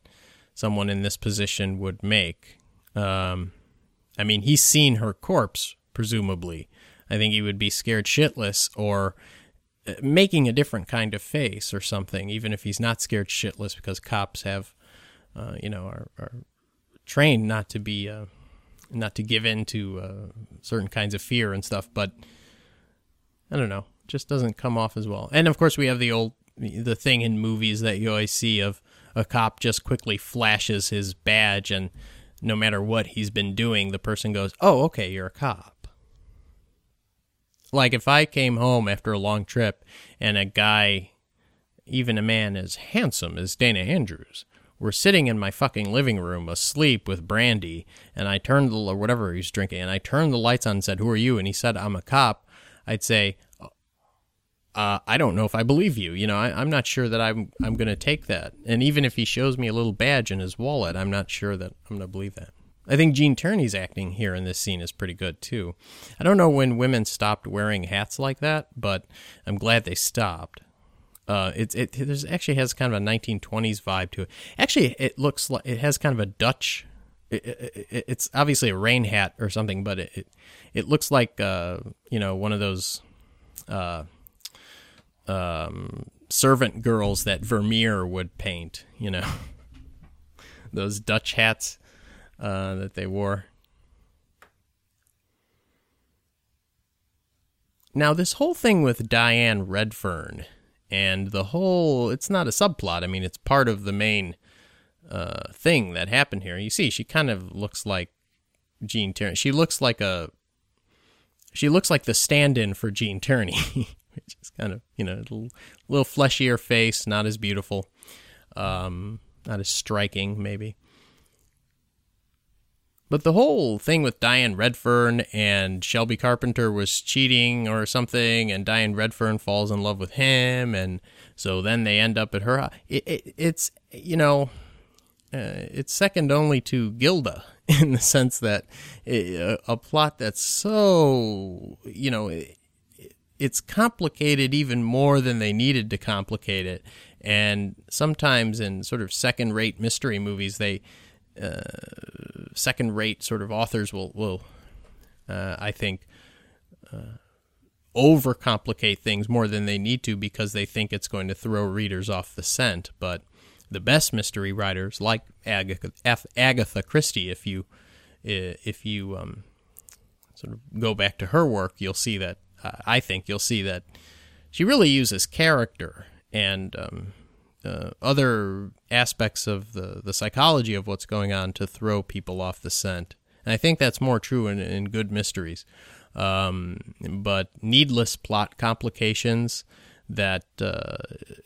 someone in this position would make. Um, I mean, he's seen her corpse, presumably. I think he would be scared shitless or uh, making a different kind of face or something, even if he's not scared shitless, because cops have, uh, you know, are, are, trained not to be, uh, not to give in to uh, certain kinds of fear and stuff. But I don't know, just doesn't come off as well. And of course, we have the old the thing in movies that you always see of a cop just quickly flashes his badge and no matter what he's been doing, the person goes, "Oh, okay, you're a cop." Like if I came home after a long trip and a guy, even a man as handsome as Dana Andrews, were sitting in my fucking living room asleep with brandy, and I turned the or whatever he's drinking, and I turned the lights on and said, "Who are you?" and he said, "I'm a cop." I'd say, uh, I don't know if I believe you. You know, I, am not sure that I'm I'm going to take that. And even if he shows me a little badge in his wallet, I'm not sure that I'm going to believe that. I think Gene Tierney's acting here in this scene is pretty good too. I don't know when women stopped wearing hats like that, but I'm glad they stopped. Uh, it it there's actually has kind of a 1920s vibe to it. Actually, it looks like it has kind of a Dutch. It, it, it's obviously a rain hat or something, but it it, it looks like uh, you know one of those uh, um, servant girls that Vermeer would paint, you know, those Dutch hats uh, that they wore. Now, this whole thing with Diane Redfern and the whole, it's not a subplot. I mean, it's part of the main uh, thing that happened here. You see, she kind of looks like Gene Tierney. She looks like a, she looks like the stand in for Gene Tierney. kind of you know a little, little fleshier face, not as beautiful, um, not as striking maybe. But the whole thing with Diane Redfern and Shelby Carpenter was cheating or something, and Diane Redfern falls in love with him, and so then they end up at her. It, it, it's you know, uh, it's second only to Gilda in the sense that it, a, a, plot that's so you know it's complicated even more than they needed to complicate it. And sometimes in sort of second rate mystery movies, they uh, second rate sort of authors will will uh, I think uh, overcomplicate things more than they need to because they think it's going to throw readers off the scent. But the best mystery writers, like Agatha, Agatha Christie, if you if you um, sort of go back to her work, you'll see that I think you'll see that she really uses character and um, uh, other aspects of the, the psychology of what's going on to throw people off the scent. And I think that's more true in, in good mysteries. Um, but needless plot complications that uh,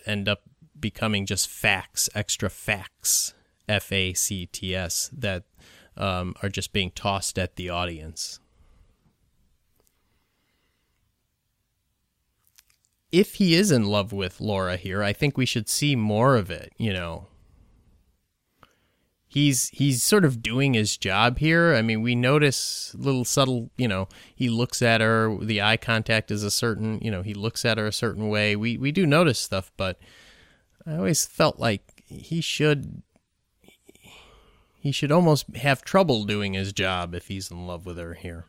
end up becoming just facts, extra facts, F A C T S, that um, are just being tossed at the audience. If he is in love with Laura here, I think we should see more of it, you know. He's he's sort of doing his job here. I mean, we notice little subtle, you know, he looks at her, the eye contact is a certain, you know, he looks at her a certain way. We we do notice stuff, but I always felt like he should he should almost have trouble doing his job if he's in love with her here.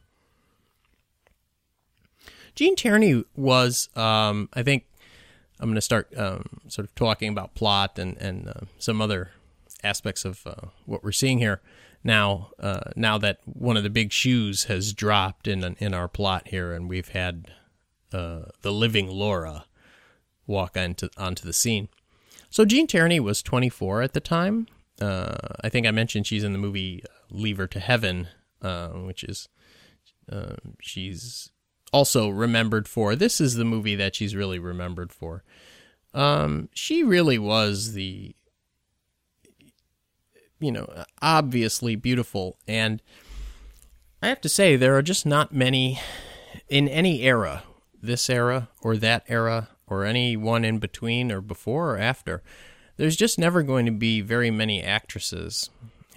Gene Tierney was, um, I think, I'm going to start um, sort of talking about plot and and uh, some other aspects of uh, what we're seeing here now. Uh, now that one of the big shoes has dropped in in our plot here, and we've had uh, the living Laura walk onto onto the scene. So Gene Tierney was 24 at the time. Uh, I think I mentioned she's in the movie Leave Her to Heaven, uh, which is she's also remembered for. This is the movie that she's really remembered for. Um, she really was the, you know, obviously beautiful. And I have to say, there are just not many in any era, this era or that era, or any one in between or before or after. There's just never going to be very many actresses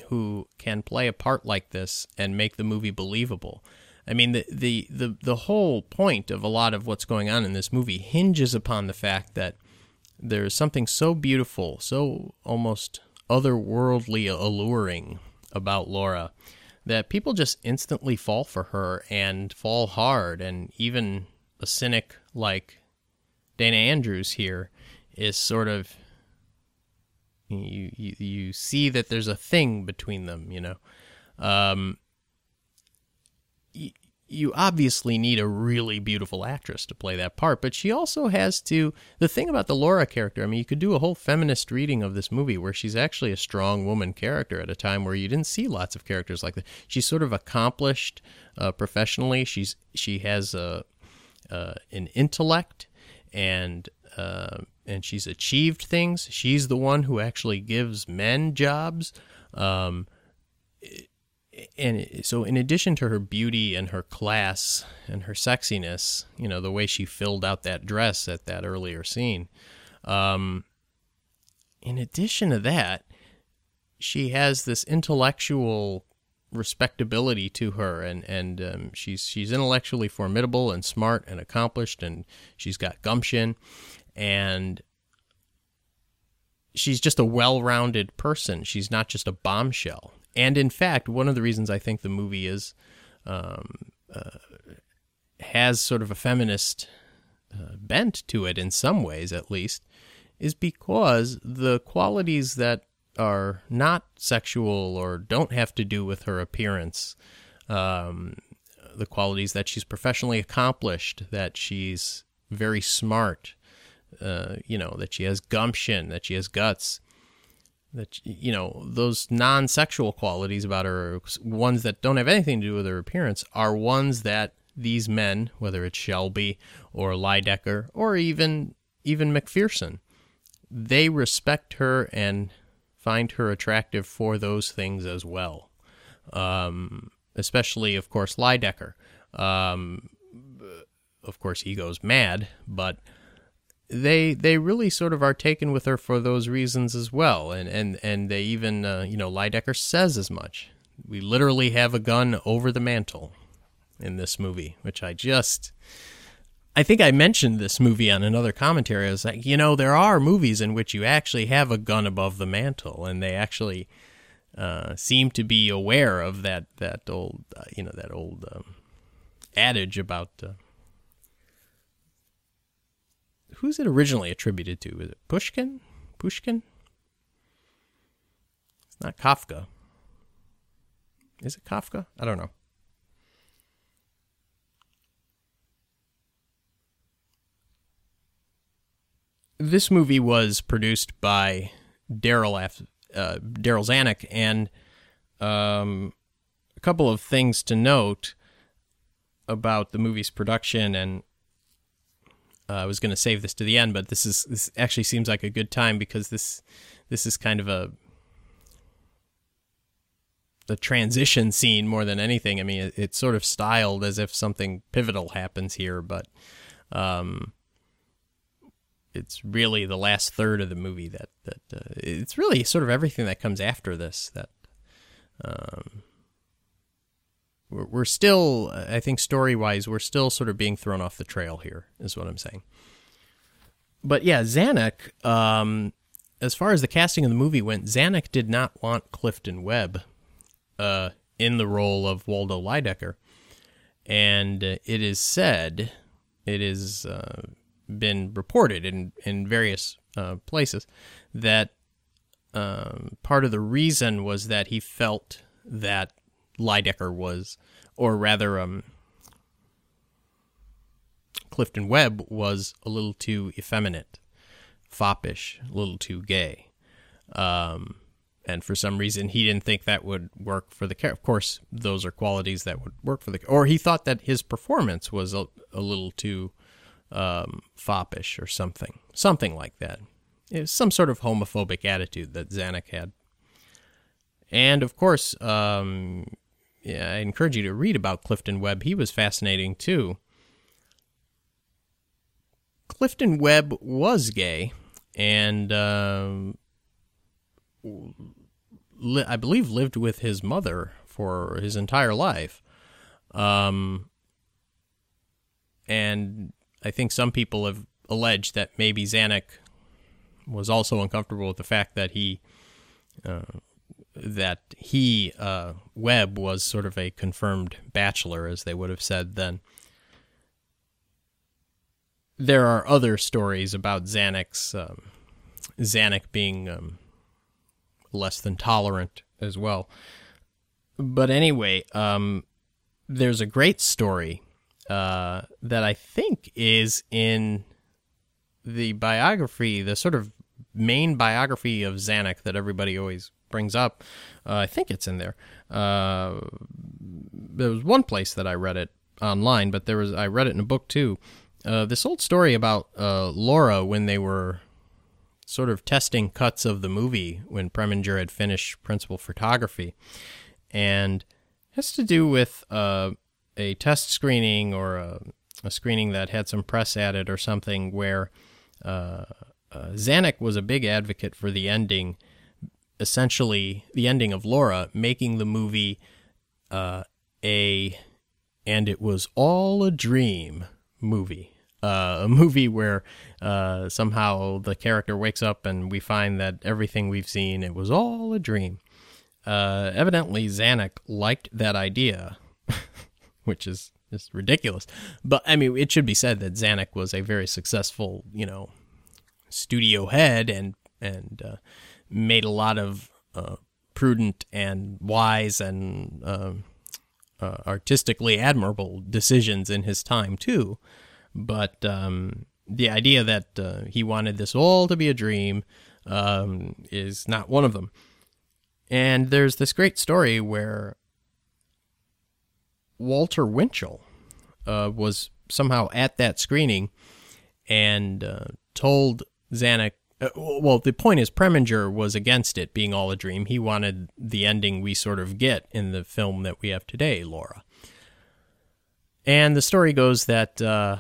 who can play a part like this and make the movie believable. I mean, the, the, the, the whole point of a lot of what's going on in this movie hinges upon the fact that there's something so beautiful, so almost otherworldly alluring about Laura that people just instantly fall for her and fall hard. And even a cynic like Dana Andrews here is sort of you you, you see that there's a thing between them, you know. Um, you obviously need a really beautiful actress to play that part, but she also has to. The thing about the Laura character, I mean, you could do a whole feminist reading of this movie where she's actually a strong woman character at a time where you didn't see lots of characters like that. She's sort of accomplished uh, professionally. She's she has a uh, an intellect and uh, and she's achieved things. She's the one who actually gives men jobs. Um, and so in addition to her beauty and her class and her sexiness you know the way she filled out that dress at that earlier scene um, in addition to that she has this intellectual respectability to her and and um, she's she's intellectually formidable and smart and accomplished and she's got gumption and she's just a well-rounded person. She's not just a bombshell and in fact, one of the reasons I think the movie is um, uh, has sort of a feminist uh, bent to it in some ways, at least, is because the qualities that are not sexual or don't have to do with her appearance, um, the qualities that she's professionally accomplished, that she's very smart, uh, you know, that she has gumption, that she has guts, that you know those non-sexual qualities about her ones that don't have anything to do with her appearance are ones that these men whether it's shelby or lydecker or even even mcpherson they respect her and find her attractive for those things as well. Um, especially of course lydecker. Um, of course he goes mad but they they really sort of are taken with her for those reasons as well, and and and they even uh, you know Lydecker says as much. We literally have a gun over the mantle in this movie, which I just. I think I mentioned this movie on another commentary. I was like, you know, there are movies in which you actually have a gun above the mantle, and they actually uh, seem to be aware of that that old, uh, you know, that old um, adage about uh, who's it originally attributed to? Is it Pushkin? Pushkin? It's not Kafka. Is it Kafka? I don't know. This movie was produced by Darryl F. Uh, Darryl Zanuck, and um, a couple of things to note about the movie's production and uh, I was going to save this to the end, but this is this actually seems like a good time because this this is kind of a the transition scene more than anything. I mean, it, it's sort of styled as if something pivotal happens here, but um, it's really the last third of the movie that that uh, it's really sort of everything that comes after this that um, we're, still, I think, story wise, we're still sort of being thrown off the trail here, is what I'm saying. But yeah, Zanuck, um, as far as the casting of the movie went, Zanuck did not want Clifton Webb uh, in the role of Waldo Lydecker. And uh, it is said, it has uh, been reported in, in various uh, places, that um, part of the reason was that he felt that Lydecker was, or rather, um, Clifton Webb was a little too effeminate, foppish, a little too gay. Um, and for some reason, he didn't think that would work for the character. Of course, those are qualities that would work for the, or he thought that his performance was a, a little too um, foppish or something, something like that. It was some sort of homophobic attitude that Zanuck had. And of course, um, I encourage you to read about Clifton Webb. He was fascinating too. Clifton Webb was gay, and uh, li- I believe lived with his mother for his entire life. Um, and I think some people have alleged that maybe Zanuck was also uncomfortable with the fact that he uh, that he uh, Webb was sort of a confirmed bachelor, as they would have said then. There are other stories about Zanuck's um, Zanuck being um, less than tolerant as well. But anyway, um, there's a great story uh, that I think is in the biography, the sort of main biography of Zanuck that everybody always brings up. Uh, I think it's in there. Uh, there was one place that I read it online, but there was I read it in a book too. Uh, this old story about uh, Laura when they were sort of testing cuts of the movie when Preminger had finished principal photography, and has to do with uh, a test screening or a, a, screening that had some press added or something where uh, Zanuck was a big advocate for the ending, essentially the ending of Laura, making the movie uh, a and it was all a dream movie. Uh, a movie where uh, somehow the character wakes up and we find that everything we've seen it was all a dream. Uh, evidently, Zanuck liked that idea, which is just ridiculous. But I mean, it should be said that Zanuck was a very successful, you know, studio head and and uh, made a lot of uh, prudent and wise and um, uh, artistically admirable decisions in his time too. But um, the idea that uh, he wanted this all to be a dream um, is not one of them. And there's this great story where Walter Winchell uh, was somehow at that screening and uh, told Zanuck. Uh, well, the point is, Preminger was against it being all a dream. He wanted the ending we sort of get in the film that we have today, Laura. And the story goes that uh,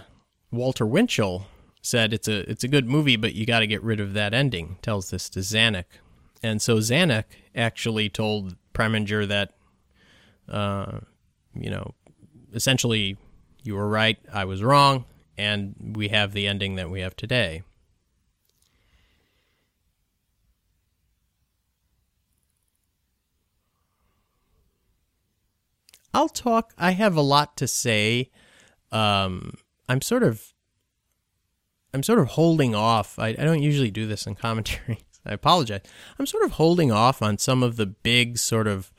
Walter Winchell said it's a it's a good movie, but you got to get rid of that ending. Tells this to Zanuck, and so Zanuck actually told Preminger that, uh, you know, essentially, you were right, I was wrong, and we have the ending that we have today. I'll talk. I have a lot to say. Um, I'm sort of, I'm sort of holding off. I, I don't usually do this in commentary. I apologize. I'm sort of holding off on some of the big sort of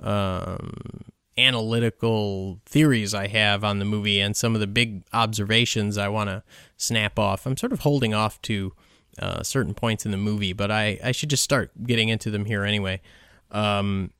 um, analytical theories I have on the movie and some of the big observations I want to snap off. I'm sort of holding off to uh, certain points in the movie, but I, I should just start getting into them here anyway. Um,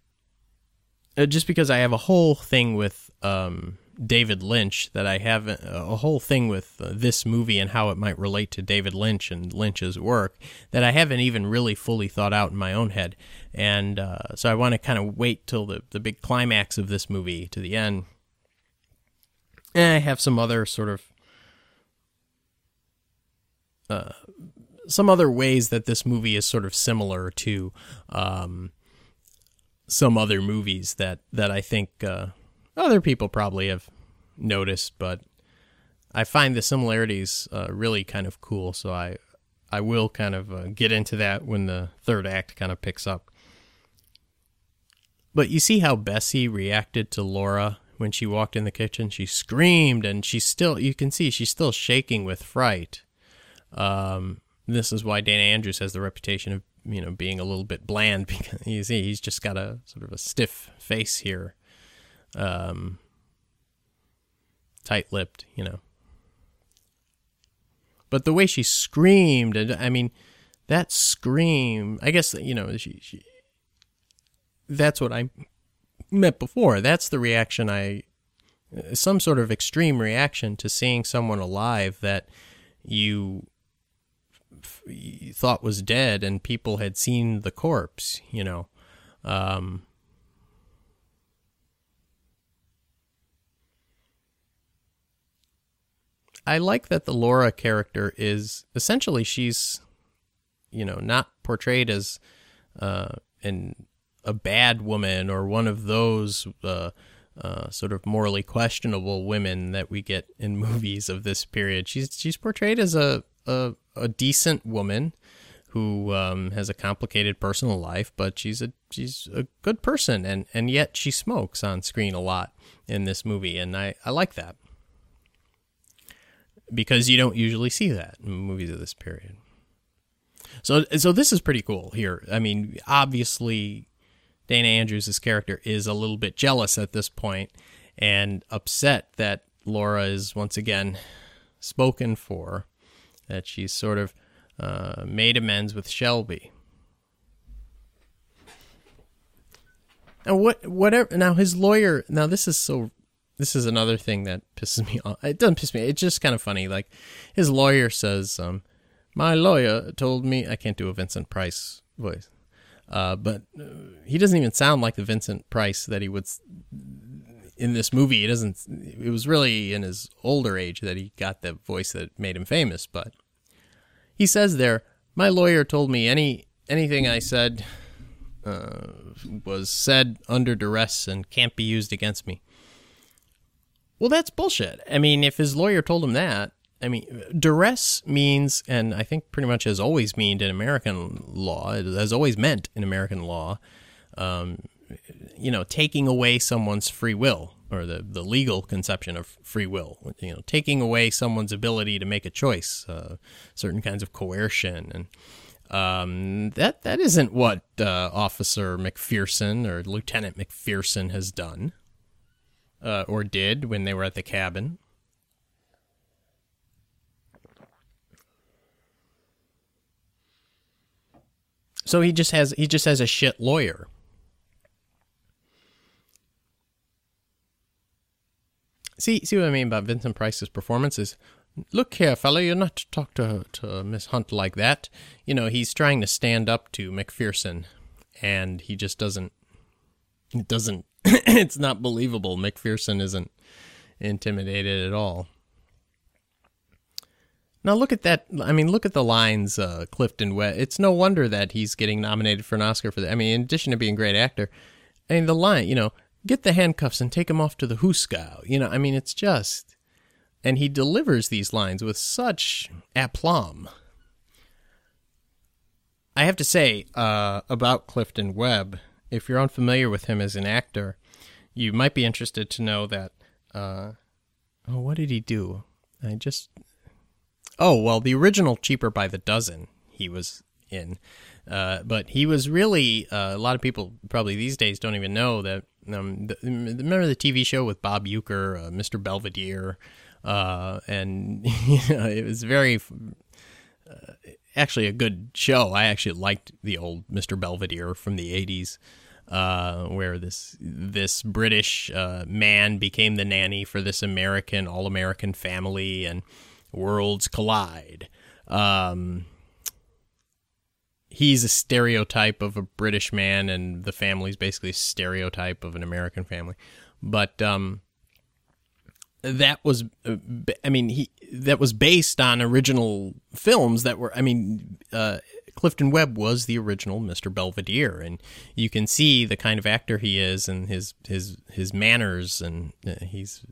uh, just because I have a whole thing with um, David Lynch that I have a, a whole thing with uh, this movie and how it might relate to David Lynch and Lynch's work that I haven't even really fully thought out in my own head. And uh, so I want to kind of wait till the, the big climax of this movie to the end. And I have some other sort of uh, some other ways that this movie is sort of similar to um, some other movies that that I think uh, other people probably have noticed, but I find the similarities uh, really kind of cool. So I I will kind of uh, get into that when the third act kind of picks up. But you see how Bessie reacted to Laura when she walked in the kitchen. She screamed, and she's still you can see she's still shaking with fright. Um, this is why Dana Andrews has the reputation of you know being a little bit bland because you see he's just got a sort of a stiff face here um, tight-lipped, you know. But the way she screamed, and I mean, that scream, I guess you know, she, she that's what I meant before. That's the reaction I, some sort of extreme reaction to seeing someone alive that you thought was dead and people had seen the corpse, you know. Um, I like that the Laura character is essentially she's, you know, not portrayed as uh, an a bad woman or one of those uh, uh, sort of morally questionable women that we get in movies of this period. She's she's portrayed as a a, a decent woman who um, has a complicated personal life, but she's a she's a good person, and and yet she smokes on screen a lot in this movie, and I I like that because you don't usually see that in movies of this period. So so this is pretty cool here. I mean, obviously Dana Andrews' character is a little bit jealous at this point and upset that Laura is once again spoken for, that she's sort of uh, made amends with Shelby. And what whatever now his lawyer now this is so this is another thing that pisses me off. It doesn't piss me. It's just kind of funny. Like his lawyer says, um, "My lawyer told me I can't do a Vincent Price voice, uh, but uh, he doesn't even sound like the Vincent Price that he would in this movie. It doesn't. It was really in his older age that he got the voice that made him famous. But he says there, "My lawyer told me any anything I said." Uh, was said under duress and can't be used against me. Well, that's bullshit. I mean, if his lawyer told him that, I mean, duress means, and I think pretty much has always meant in American law, it has always meant in American law, um, you know, taking away someone's free will or the, the legal conception of free will, you know, taking away someone's ability to make a choice, uh, certain kinds of coercion. And um, that, that isn't what uh, Officer McPherson or Lieutenant McPherson has done uh, or did when they were at the cabin. So he just has he just has a shit lawyer. See see what I mean about Vincent Price's performances. Look here, fella, you're not to talk to to Miss Hunt like that. You know he's trying to stand up to McPherson, and he just doesn't. It doesn't it's not believable. McPherson isn't intimidated at all. Now look at that. I mean, look at the lines, uh, Clifton Webb. It's no wonder that he's getting nominated for an Oscar for that. I mean, in addition to being a great actor, I mean, the line, you know, get the handcuffs and take him off to the hoosegow. You know, I mean, it's just, and he delivers these lines with such aplomb. I have to say uh, about Clifton Webb, if you're unfamiliar with him as an actor, you might be interested to know that. Uh, oh, what did he do? I just. Oh well, the original Cheaper by the Dozen he was in, uh, but he was really uh, a lot of people probably these days don't even know that. Um, the, remember the TV show with Bob Uecker, uh, Mr. Belvedere, uh, and you know, it was very uh, actually a good show. I actually liked the old Mr. Belvedere from the '80s uh, where this this British uh, man became the nanny for this American all American family, and worlds collide. Um, he's a stereotype of a British man, and the family's basically a stereotype of an American family. But um, that was, uh, I mean, he that was based on original films that were, I mean, uh, Clifton Webb was the original Mr. Belvedere, and you can see the kind of actor he is and his his his manners, and uh, he's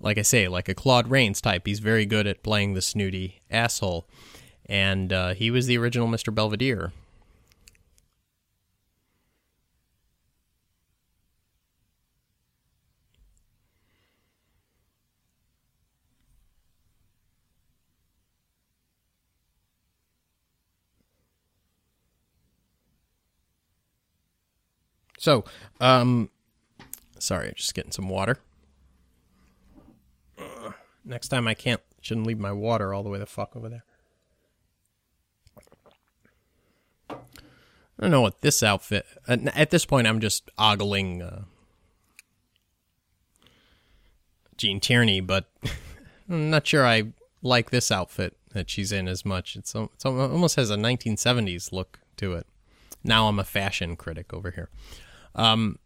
like I say, like a Claude Rains type. He's very good at playing the snooty asshole, and uh, he was the original Mr. Belvedere. So, um, sorry, just getting some water. Uh, next time I can't, shouldn't leave my water all the way the fuck over there. I don't know what this outfit. At this point, I'm just ogling uh, Tierney, but I'm not sure I like this outfit that she's in as much. It's, it's almost has a 1970s look to it. Now I'm a fashion critic over here. Um,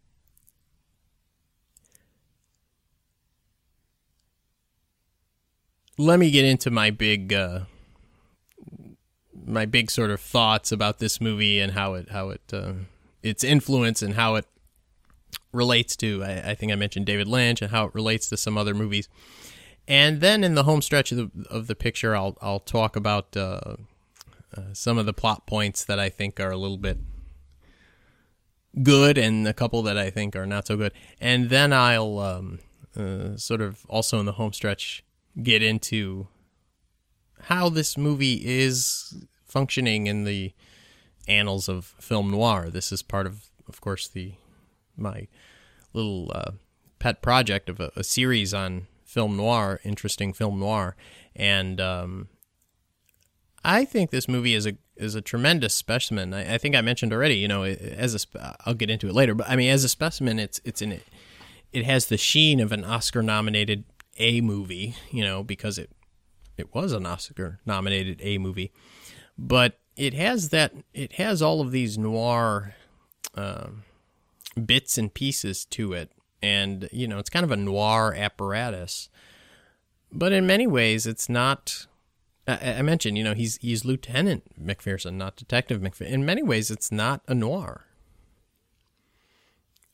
let me get into my big uh, my big sort of thoughts about this movie and how it how it uh, its influence and how it relates to I, I, think I mentioned David Lynch and how it relates to some other movies. And then in the home stretch of the of the picture, I'll I'll talk about uh, uh, some of the plot points that I think are a little bit good, and a couple that I think are not so good. And then I'll um, uh, sort of also in the home stretch get into how this movie is functioning in the annals of film noir. This is part of, of course, the my little uh, pet project of a, a, series on film noir, interesting film noir, and um, I think this movie is a is a tremendous specimen. I, I, think I mentioned already. You know, as a I'll get into it later, but I mean, as a specimen, it's it's in it. It has the sheen of an Oscar nominated A movie. You know, because it it was an Oscar nominated A movie, but it has that it has all of these noir um, bits and pieces to it, and you know, it's kind of a noir apparatus. But in many ways, it's not I, I mentioned, you know, he's he's Lieutenant McPherson, not Detective McPherson. In many ways, it's not a noir.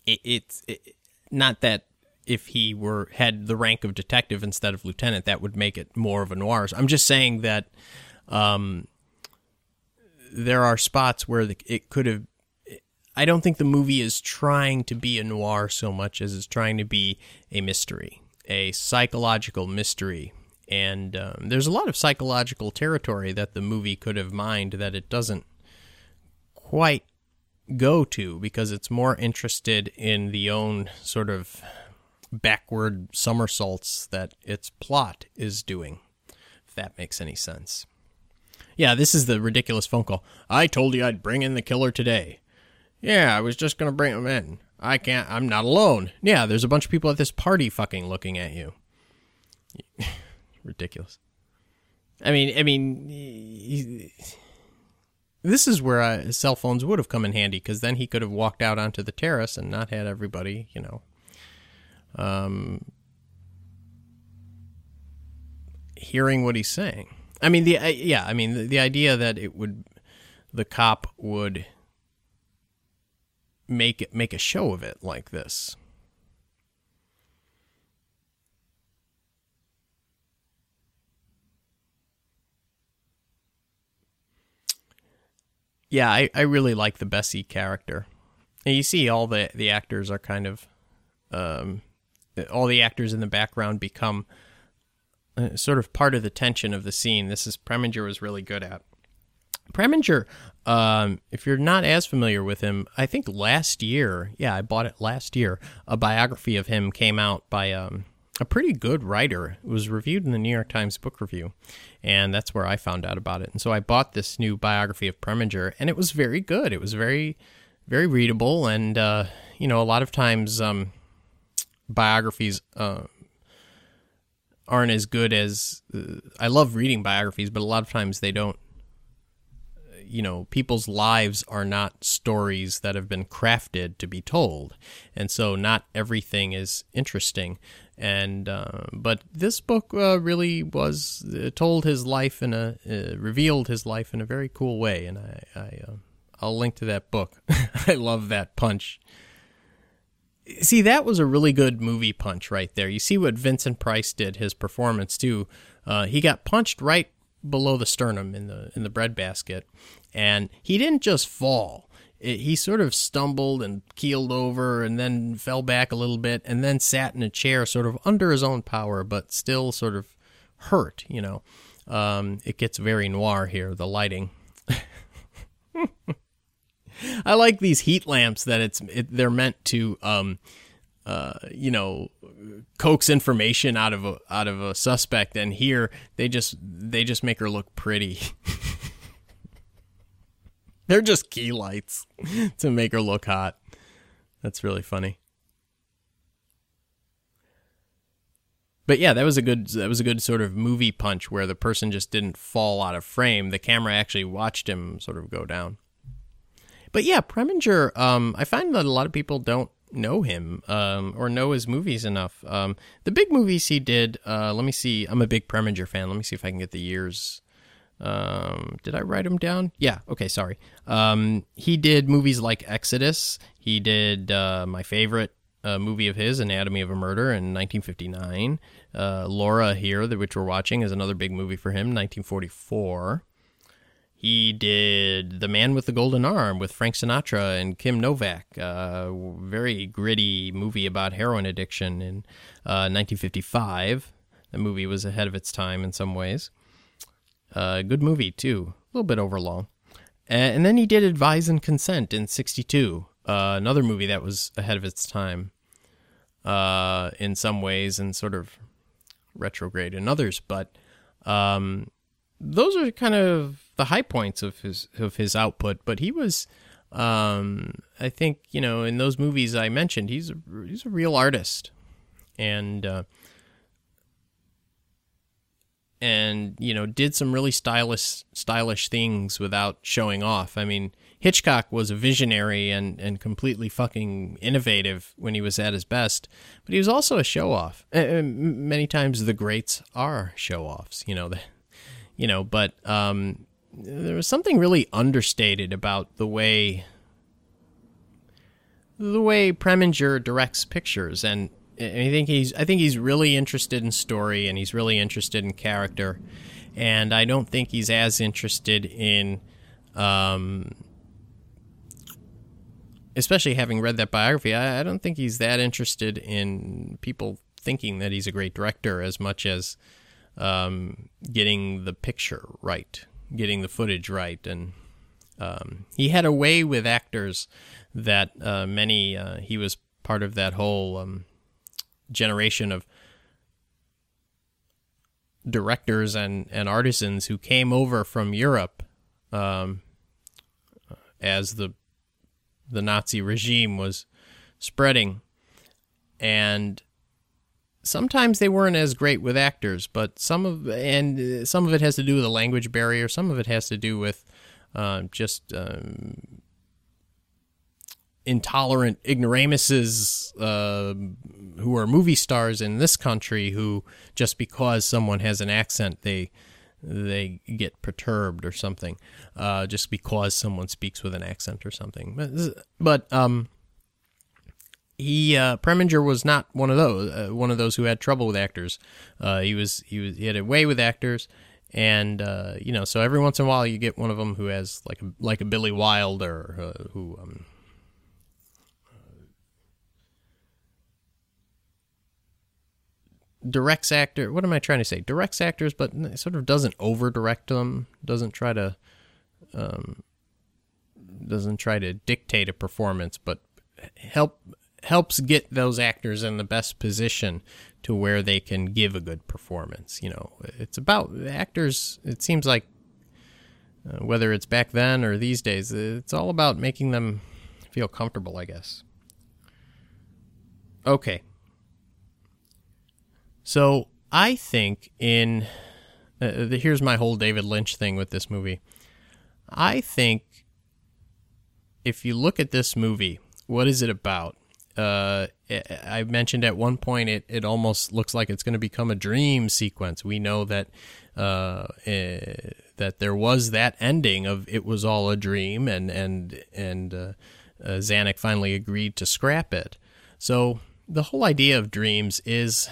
It, it's it, not that if he were had the rank of detective instead of lieutenant, that would make it more of a noir. I'm just saying that um, there are spots where the, it could have. I don't think the movie is trying to be a noir so much as it's trying to be a mystery, a psychological mystery and um, there's a lot of psychological territory that the movie could have mined that it doesn't quite go to because it's more interested in the own sort of backward somersaults that its plot is doing, if that makes any sense. Yeah, this is the ridiculous phone call. I told you I'd bring in the killer today. Yeah, I was just going to bring him in. I can't, I'm not alone. Yeah, there's a bunch of people at this party fucking looking at you. Ridiculous. I mean, I mean, he, this is where uh, cell phones would have come in handy because then he could have walked out onto the terrace and not had everybody, you know, um, hearing what he's saying. I mean, the yeah, I mean, the, the idea that it would, the cop would make it make a show of it like this yeah, I, I really like the Bessie character. And you see all the the actors are kind of um, all the actors in the background become uh, sort of part of the tension of the scene. This is Preminger was really good at. Preminger, um, if you're not as familiar with him, I think last year, yeah, I bought it last year. A biography of him came out by um, a pretty good writer. It was reviewed in the New York Times Book Review, and that's where I found out about it. And so I bought this new biography of Preminger, and it was very good. It was very, very readable, and uh, you know, a lot of times um, biographies uh, aren't as good as uh, I love reading biographies, but a lot of times they don't. You know, people's lives are not stories that have been crafted to be told, and so not everything is interesting and uh, but this book uh, really was uh, told his life in a uh, revealed his life in a very cool way, and I, I uh, I'll link to that book. I love that punch. See, that was a really good movie punch right there. You see what Vincent Price did his performance too. Uh, he got punched right below the sternum in the in the breadbasket, and he didn't just fall. It, he sort of stumbled and keeled over and then fell back a little bit and then sat in a chair sort of under his own power but still sort of hurt you know. Um, it gets very noir here the lighting. I like these heat lamps that it's it, they're meant to um, uh, you know coax information out of a out of a suspect. And here they just they just make her look pretty They're just key lights to make her look hot. That's really funny. But yeah, that was a good that was a good sort of movie punch where the person just didn't fall out of frame. The camera actually watched him sort of go down. But yeah, Preminger, um, I find that a lot of people don't know him um, or know his movies enough. Um, the big movies he did, uh, let me see. I'm a big Preminger fan. Let me see if I can get the years um, did I write him down? Yeah. Okay. Sorry. Um, he did movies like Exodus. He did uh, my favorite uh, movie of his, Anatomy of a Murder, in 1959. Uh, Laura here, which we're watching, is another big movie for him, 1944. He did The Man with the Golden Arm with Frank Sinatra and Kim Novak, a very gritty movie about heroin addiction in uh, 1955. The movie was ahead of its time in some ways. Uh, good movie, too. A little bit overlong. And then he did Advise and Consent in 62, uh, another movie that was ahead of its time uh, in some ways and sort of retrograde in others. But um, those are kind of the high points of his of his output, but he was, um, I think, you know, in those movies I mentioned, he's a, he's a real artist, and uh, and you know did some really stylish stylish things without showing off. I mean, Hitchcock was a visionary and and completely fucking innovative when he was at his best, but he was also a show off. Uh, many times the greats are show offs, you know. The, you know, but um, there was something really understated about the way the way Preminger directs pictures, and I think he's I think he's really interested in story and he's really interested in character, and I don't think he's as interested in, um, especially having read that biography. I, I don't think he's that interested in people thinking that he's a great director as much as um, getting the picture right getting the footage right, and um, he had a way with actors that uh, many. Uh, he was part of that whole um, generation of directors and, and artisans who came over from Europe um, as the the Nazi regime was spreading, and sometimes they weren't as great with actors, but some of and some of it has to do with a language barrier. Some of it has to do with uh, just um, intolerant ignoramuses uh, who are movie stars in this country who just because someone has an accent they they get perturbed or something uh, just because someone speaks with an accent or something but, but um he uh, Preminger was not one of those uh, one of those who had trouble with actors. Uh, he was he was he had a way with actors, and uh, you know so every once in a while you get one of them who has like a, like a Billy Wilder who. Um, directs actor what am i trying to say directs actors but sort of doesn't over direct them doesn't try to um, doesn't try to dictate a performance but help helps get those actors in the best position to where they can give a good performance. You know, it's about actors. It seems like uh, whether it's back then or these days, it's all about making them feel comfortable. I guess. Okay. So I think in uh, the, here's my whole David Lynch thing with this movie. I think if you look at this movie, what is it about? uh, I mentioned at one point it, it almost looks like it's going to become a dream sequence. We know that uh, uh, that there was that ending of it was all a dream, and and and uh, uh, Zanuck finally agreed to scrap it. So the whole idea of dreams is,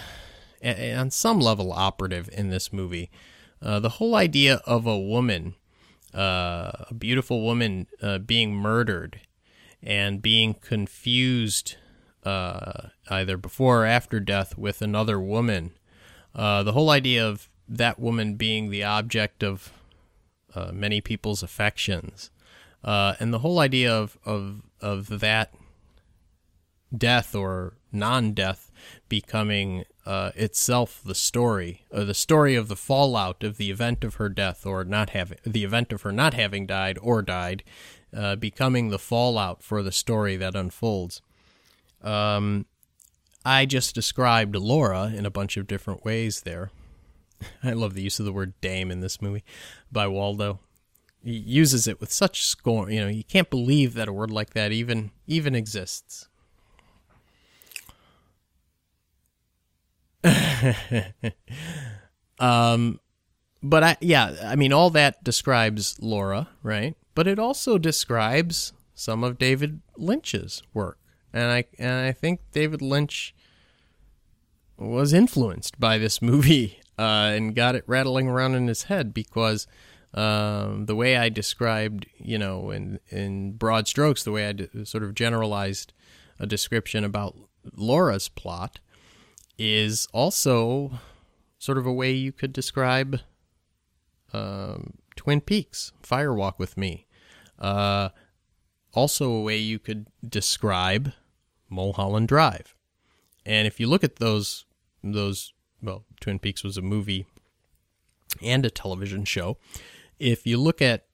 on some level, operative in this movie. Uh, the whole idea of a woman, a beautiful woman, being murdered and being confused uh, either before or after death with another woman. Uh, the whole idea of that woman being the object of uh, many people's affections, uh, and the whole idea of of of that death or non-death becoming uh, itself the story, or the story of the fallout of the event of her death or not having the event of her not having died or died, uh, becoming the fallout for the story that unfolds. Um, I just described Laura in a bunch of different ways there. I love the use of the word dame in this movie by Waldo. He uses it with such scorn. You know, you can't believe that a word like that even even exists. um, but I yeah, I mean all that describes Laura, right? But it also describes some of David Lynch's work and I and I think David Lynch was influenced by this movie uh, and got it rattling around in his head because Um, the way I described, you know, in in broad strokes, the way I d- sort of generalized a description about Laura's plot is also sort of a way you could describe um, Twin Peaks, Fire Walk with Me. Uh, also, a way you could describe Mulholland Drive. And if you look at those, those well, Twin Peaks was a movie and a television show. If you look at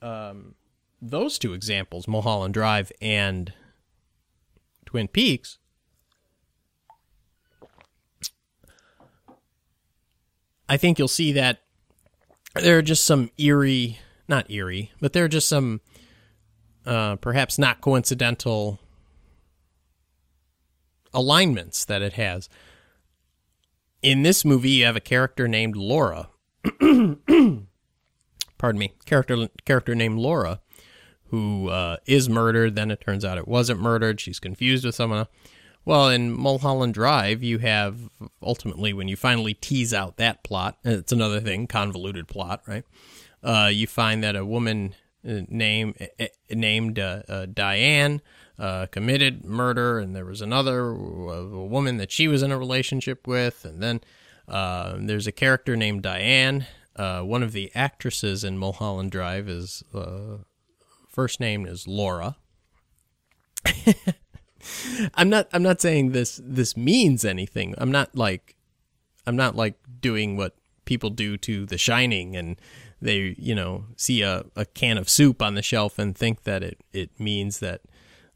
um, those two examples, Mulholland Drive and Twin Peaks, I think you'll see that there are just some eerie, not eerie, but there are just some uh, perhaps not coincidental alignments that it has. In this movie, you have a character named Laura. Pardon me, character character named Laura, who uh, is murdered. Then it turns out it wasn't murdered. She's confused with someone. Well, in Mulholland Drive, you have ultimately when you finally tease out that plot. It's another thing, convoluted plot, right? Uh, you find that a woman uh, name, uh, named uh, uh, Diane uh, committed murder, and there was another a woman that she was in a relationship with, and then there's a character named Diane. one of the actresses in Mulholland Drive is first name is Laura. I'm not I'm not saying this this means anything. I'm not like I'm not like doing what people do to The Shining and they, you know, see a, a can of soup on the shelf and think that it, it means that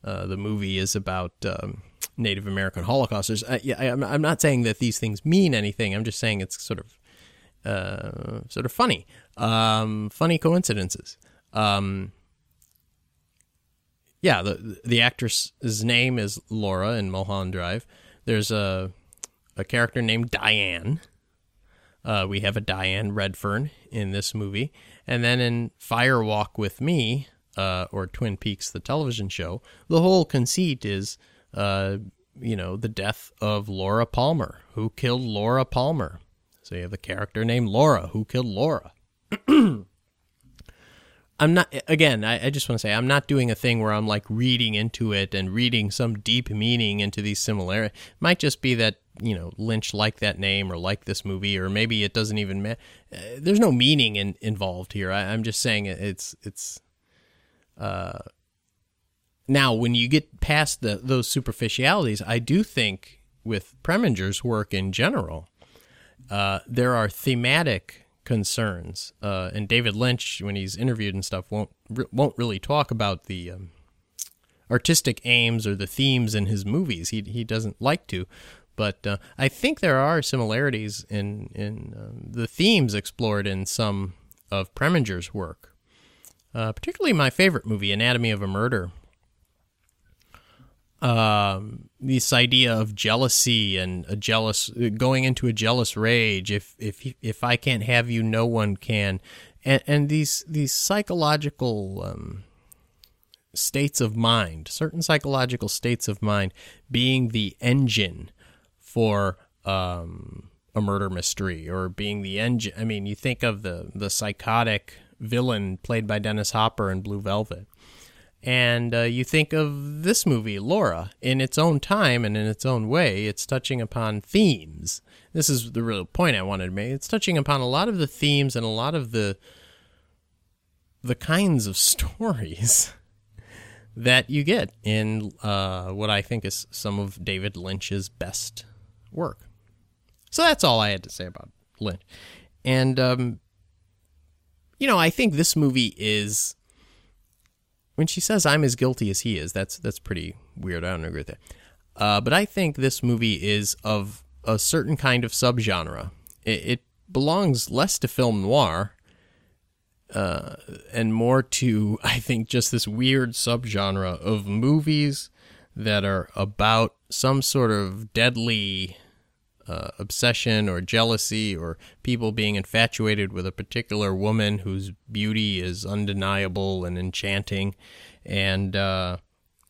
uh, the movie is about um, Native American Holocausters. I, yeah, I, am not saying that these things mean anything. I'm just saying it's sort of uh, sort of funny, um, funny coincidences. Um, yeah, the the actress's name is Laura in Mulholland Drive. There's a a character named Diane. Uh, we have a Diane Redfern in this movie, and then in Fire Walk with Me, uh, or Twin Peaks, the television show, the whole conceit is, uh, you know, the death of Laura Palmer. Who killed Laura Palmer? So you have a character named Laura. Who killed Laura? I'm not again. I, I just want to say I'm not doing a thing where I'm like reading into it and reading some deep meaning into these similarities. It might just be that you know Lynch liked that name or liked this movie, or maybe it doesn't even. Ma- uh, there's no meaning in, involved here. I, am just saying it's it's. Uh, now, when you get past the those superficialities, I do think with Preminger's work in general, uh, there are thematic concerns. Uh, and David Lynch, when he's interviewed and stuff, won't won't really talk about the um, artistic aims or the themes in his movies. He he doesn't like to, but uh, I think there are similarities in in um, the themes explored in some of Preminger's work. Uh, particularly my favorite movie, Anatomy of a Murder, um, this idea of jealousy and a jealous going into a jealous rage. If if if I can't have you, no one can, and and these these psychological um, states of mind, certain psychological states of mind, being the engine for um, a murder mystery, or being the engine. I mean, you think of the the psychotic villain played by Dennis Hopper in Blue Velvet and uh, you think of this movie, Laura, in its own time and in its own way, it's touching upon themes. This is the real point I wanted to make. It's touching upon a lot of the themes and a lot of the the kinds of stories that you get in uh, what I think is some of David Lynch's best work. So that's all I had to say about Lynch. And, um, you know, I think this movie is when she says I'm as guilty as he is, that's that's pretty weird. I don't agree with that. Uh, but I think this movie is of a certain kind of subgenre. It, it belongs less to film noir uh, and more to, I think, just this weird subgenre of movies that are about some sort of deadly uh, obsession or jealousy or people being infatuated with a particular woman whose beauty is undeniable and enchanting, and uh,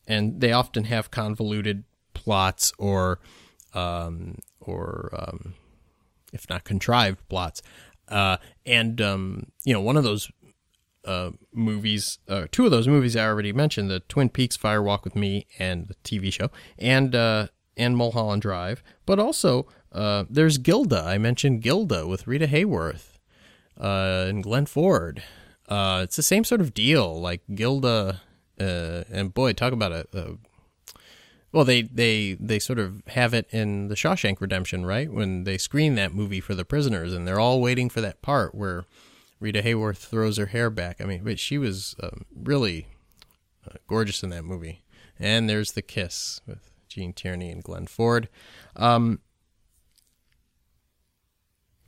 and they often have convoluted plots or um, or um, if not contrived plots. Uh, and um, you know, one of those uh, movies, uh, two of those movies I already mentioned, the Twin Peaks Fire Walk with Me and the TV show, and uh, and Mulholland Drive, but also uh, there's Gilda. I mentioned Gilda with Rita Hayworth uh, and Glenn Ford. Uh, it's the same sort of deal, like Gilda, uh, and boy, talk about a, well, they, they they sort of have it in the Shawshank Redemption, right? When they screen that movie for the prisoners, and they're all waiting for that part where Rita Hayworth throws her hair back. I mean, but she was um, really uh, gorgeous in that movie. And there's the kiss with Gene Tierney and Glenn Ford. Um,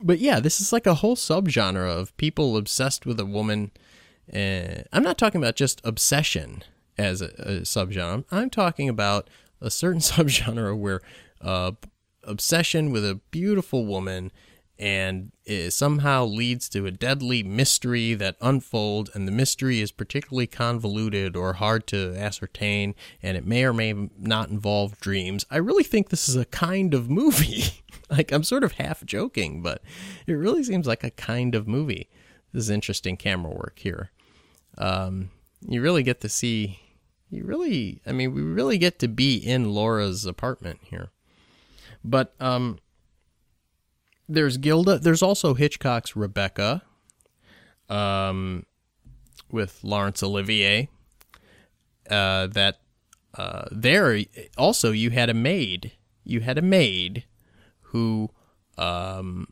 but yeah, this is like a whole subgenre of people obsessed with a woman. Uh, I'm not talking about just obsession as a, a subgenre. I'm talking about a certain subgenre where uh, obsession with a beautiful woman and it somehow leads to a deadly mystery that unfolds and the mystery is particularly convoluted or hard to ascertain and it may or may not involve dreams i really think this is a kind of movie like i'm sort of half joking but it really seems like a kind of movie this is interesting camera work here um, you really get to see you really i mean we really get to be in laura's apartment here but um there's Gilda. There's also Hitchcock's Rebecca, um, with Laurence Olivier. Uh, that uh, there also you had a maid. You had a maid who um,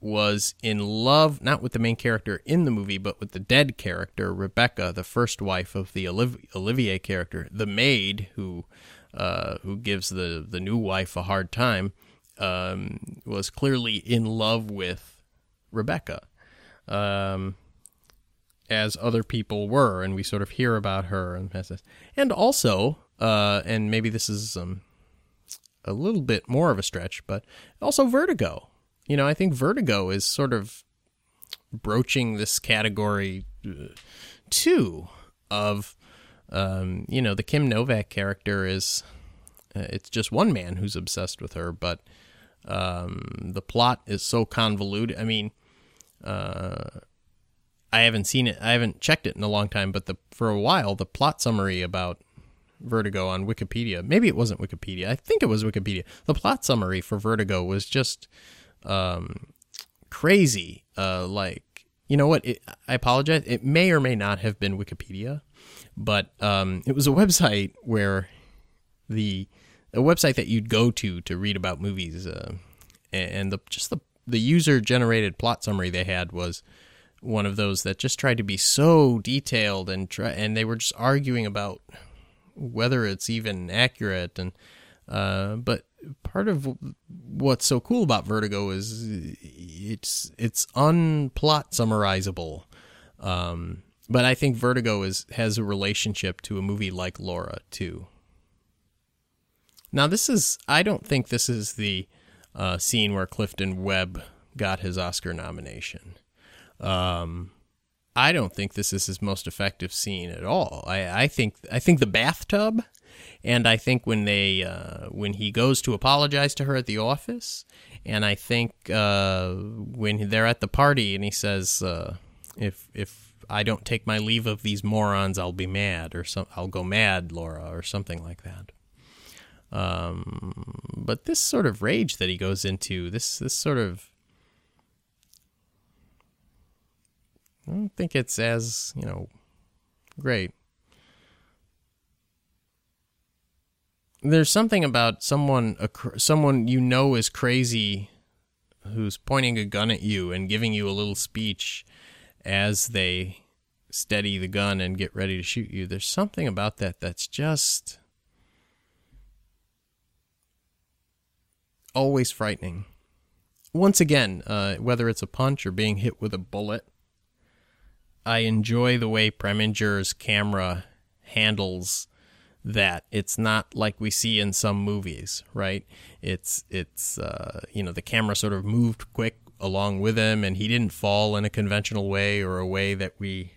was in love not with the main character in the movie, but with the dead character Rebecca, the first wife of the Olivier character. The maid who uh, who gives the the new wife a hard time um, was clearly in love with Rebecca, um, as other people were, and we sort of hear about her and and also, uh, and maybe this is um, a little bit more of a stretch, but also Vertigo. You know, I think Vertigo is sort of broaching this category uh, too of um, you know the Kim Novak character is uh, it's just one man who's obsessed with her, but um, the plot is so convoluted. I mean, uh, I haven't seen it. I haven't checked it in a long time, but the for a while the plot summary about Vertigo on Wikipedia. Maybe it wasn't Wikipedia. I think it was Wikipedia. The plot summary for Vertigo was just um, crazy. Uh, like you know what? It, I apologize. It may or may not have been Wikipedia, but um, it was a website where the a website that you'd go to to read about movies, uh, and the just the the user generated plot summary they had was one of those that just tried to be so detailed and try, and they were just arguing about whether it's even accurate and uh, but part of what's so cool about Vertigo is it's it's unplot summarizable. Um, but I think Vertigo is has a relationship to a movie like Laura too. Now, this is, I don't think this is the uh, scene where Clifton Webb got his Oscar nomination. Um, I don't think this is his most effective scene at all. I, I think I think the bathtub, and I think when they uh, when he goes to apologize to her at the office, and I think uh, when they're at the party and he says, uh, "If if I don't take my leave of these morons, I'll be mad," or some, "I'll go mad, Laura," or something like that. Um, but this sort of rage that he goes into, this this sort of, I don't think it's as you know, great. There's something about someone someone you know is crazy, who's pointing a gun at you and giving you a little speech as they steady the gun and get ready to shoot you. There's something about that that's just always frightening. Once again, uh, whether it's a punch or being hit with a bullet, I enjoy the way Preminger's camera handles that. It's not like we see in some movies, right? It's it's uh, you know the camera sort of moved quick along with him, and he didn't fall in a conventional way or a way that we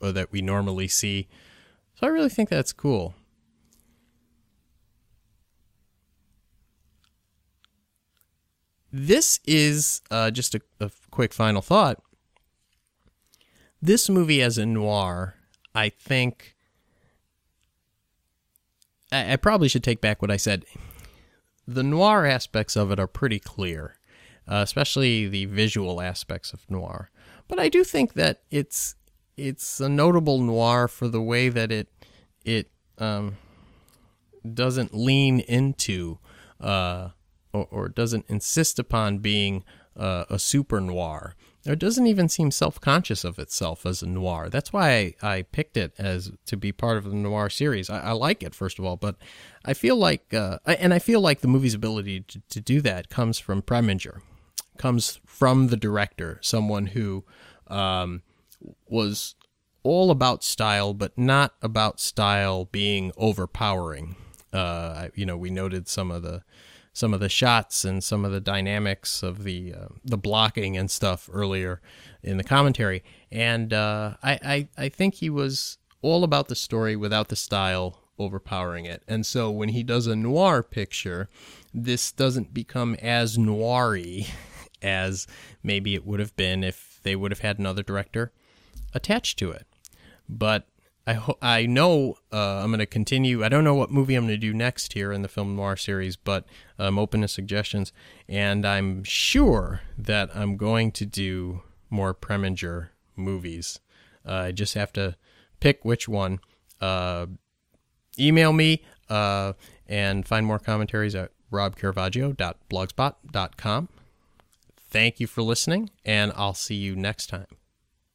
or that we normally see. So I really think that's cool. this is uh, just a, a quick final thought. This movie as a noir, I think. I, I probably should take back what I said. The noir aspects of it are pretty clear, uh, especially the visual aspects of noir. But I do think that it's it's a notable noir for the way that it it um, doesn't lean into uh, or, or, doesn't insist upon being uh, a super noir. It doesn't even seem self conscious of itself as a noir. That's why I, I, picked it as to be part of the noir series. I, I like it first of all, but I feel like uh, and I feel like the movie's ability to, to do that comes from Preminger, comes from the director, someone who um, was all about style, but not about style being overpowering. Uh, you know, we noted some of the some of the shots and some of the dynamics of the uh, the blocking and stuff earlier in the commentary, and uh, I, I I think he was all about the story without the style overpowering it. And so when he does a noir picture, this doesn't become as noiry as maybe it would have been if they would have had another director attached to it. But I ho- I know uh, I'm going to continue. I don't know what movie I'm going to do next here in the film noir series, but I'm open to suggestions, and I'm sure that I'm going to do more Preminger movies. Uh, I just have to pick which one. Uh, email me uh, and find more commentaries at robcaravaggio.blogspot.com. Thank you for listening, and I'll see you next time.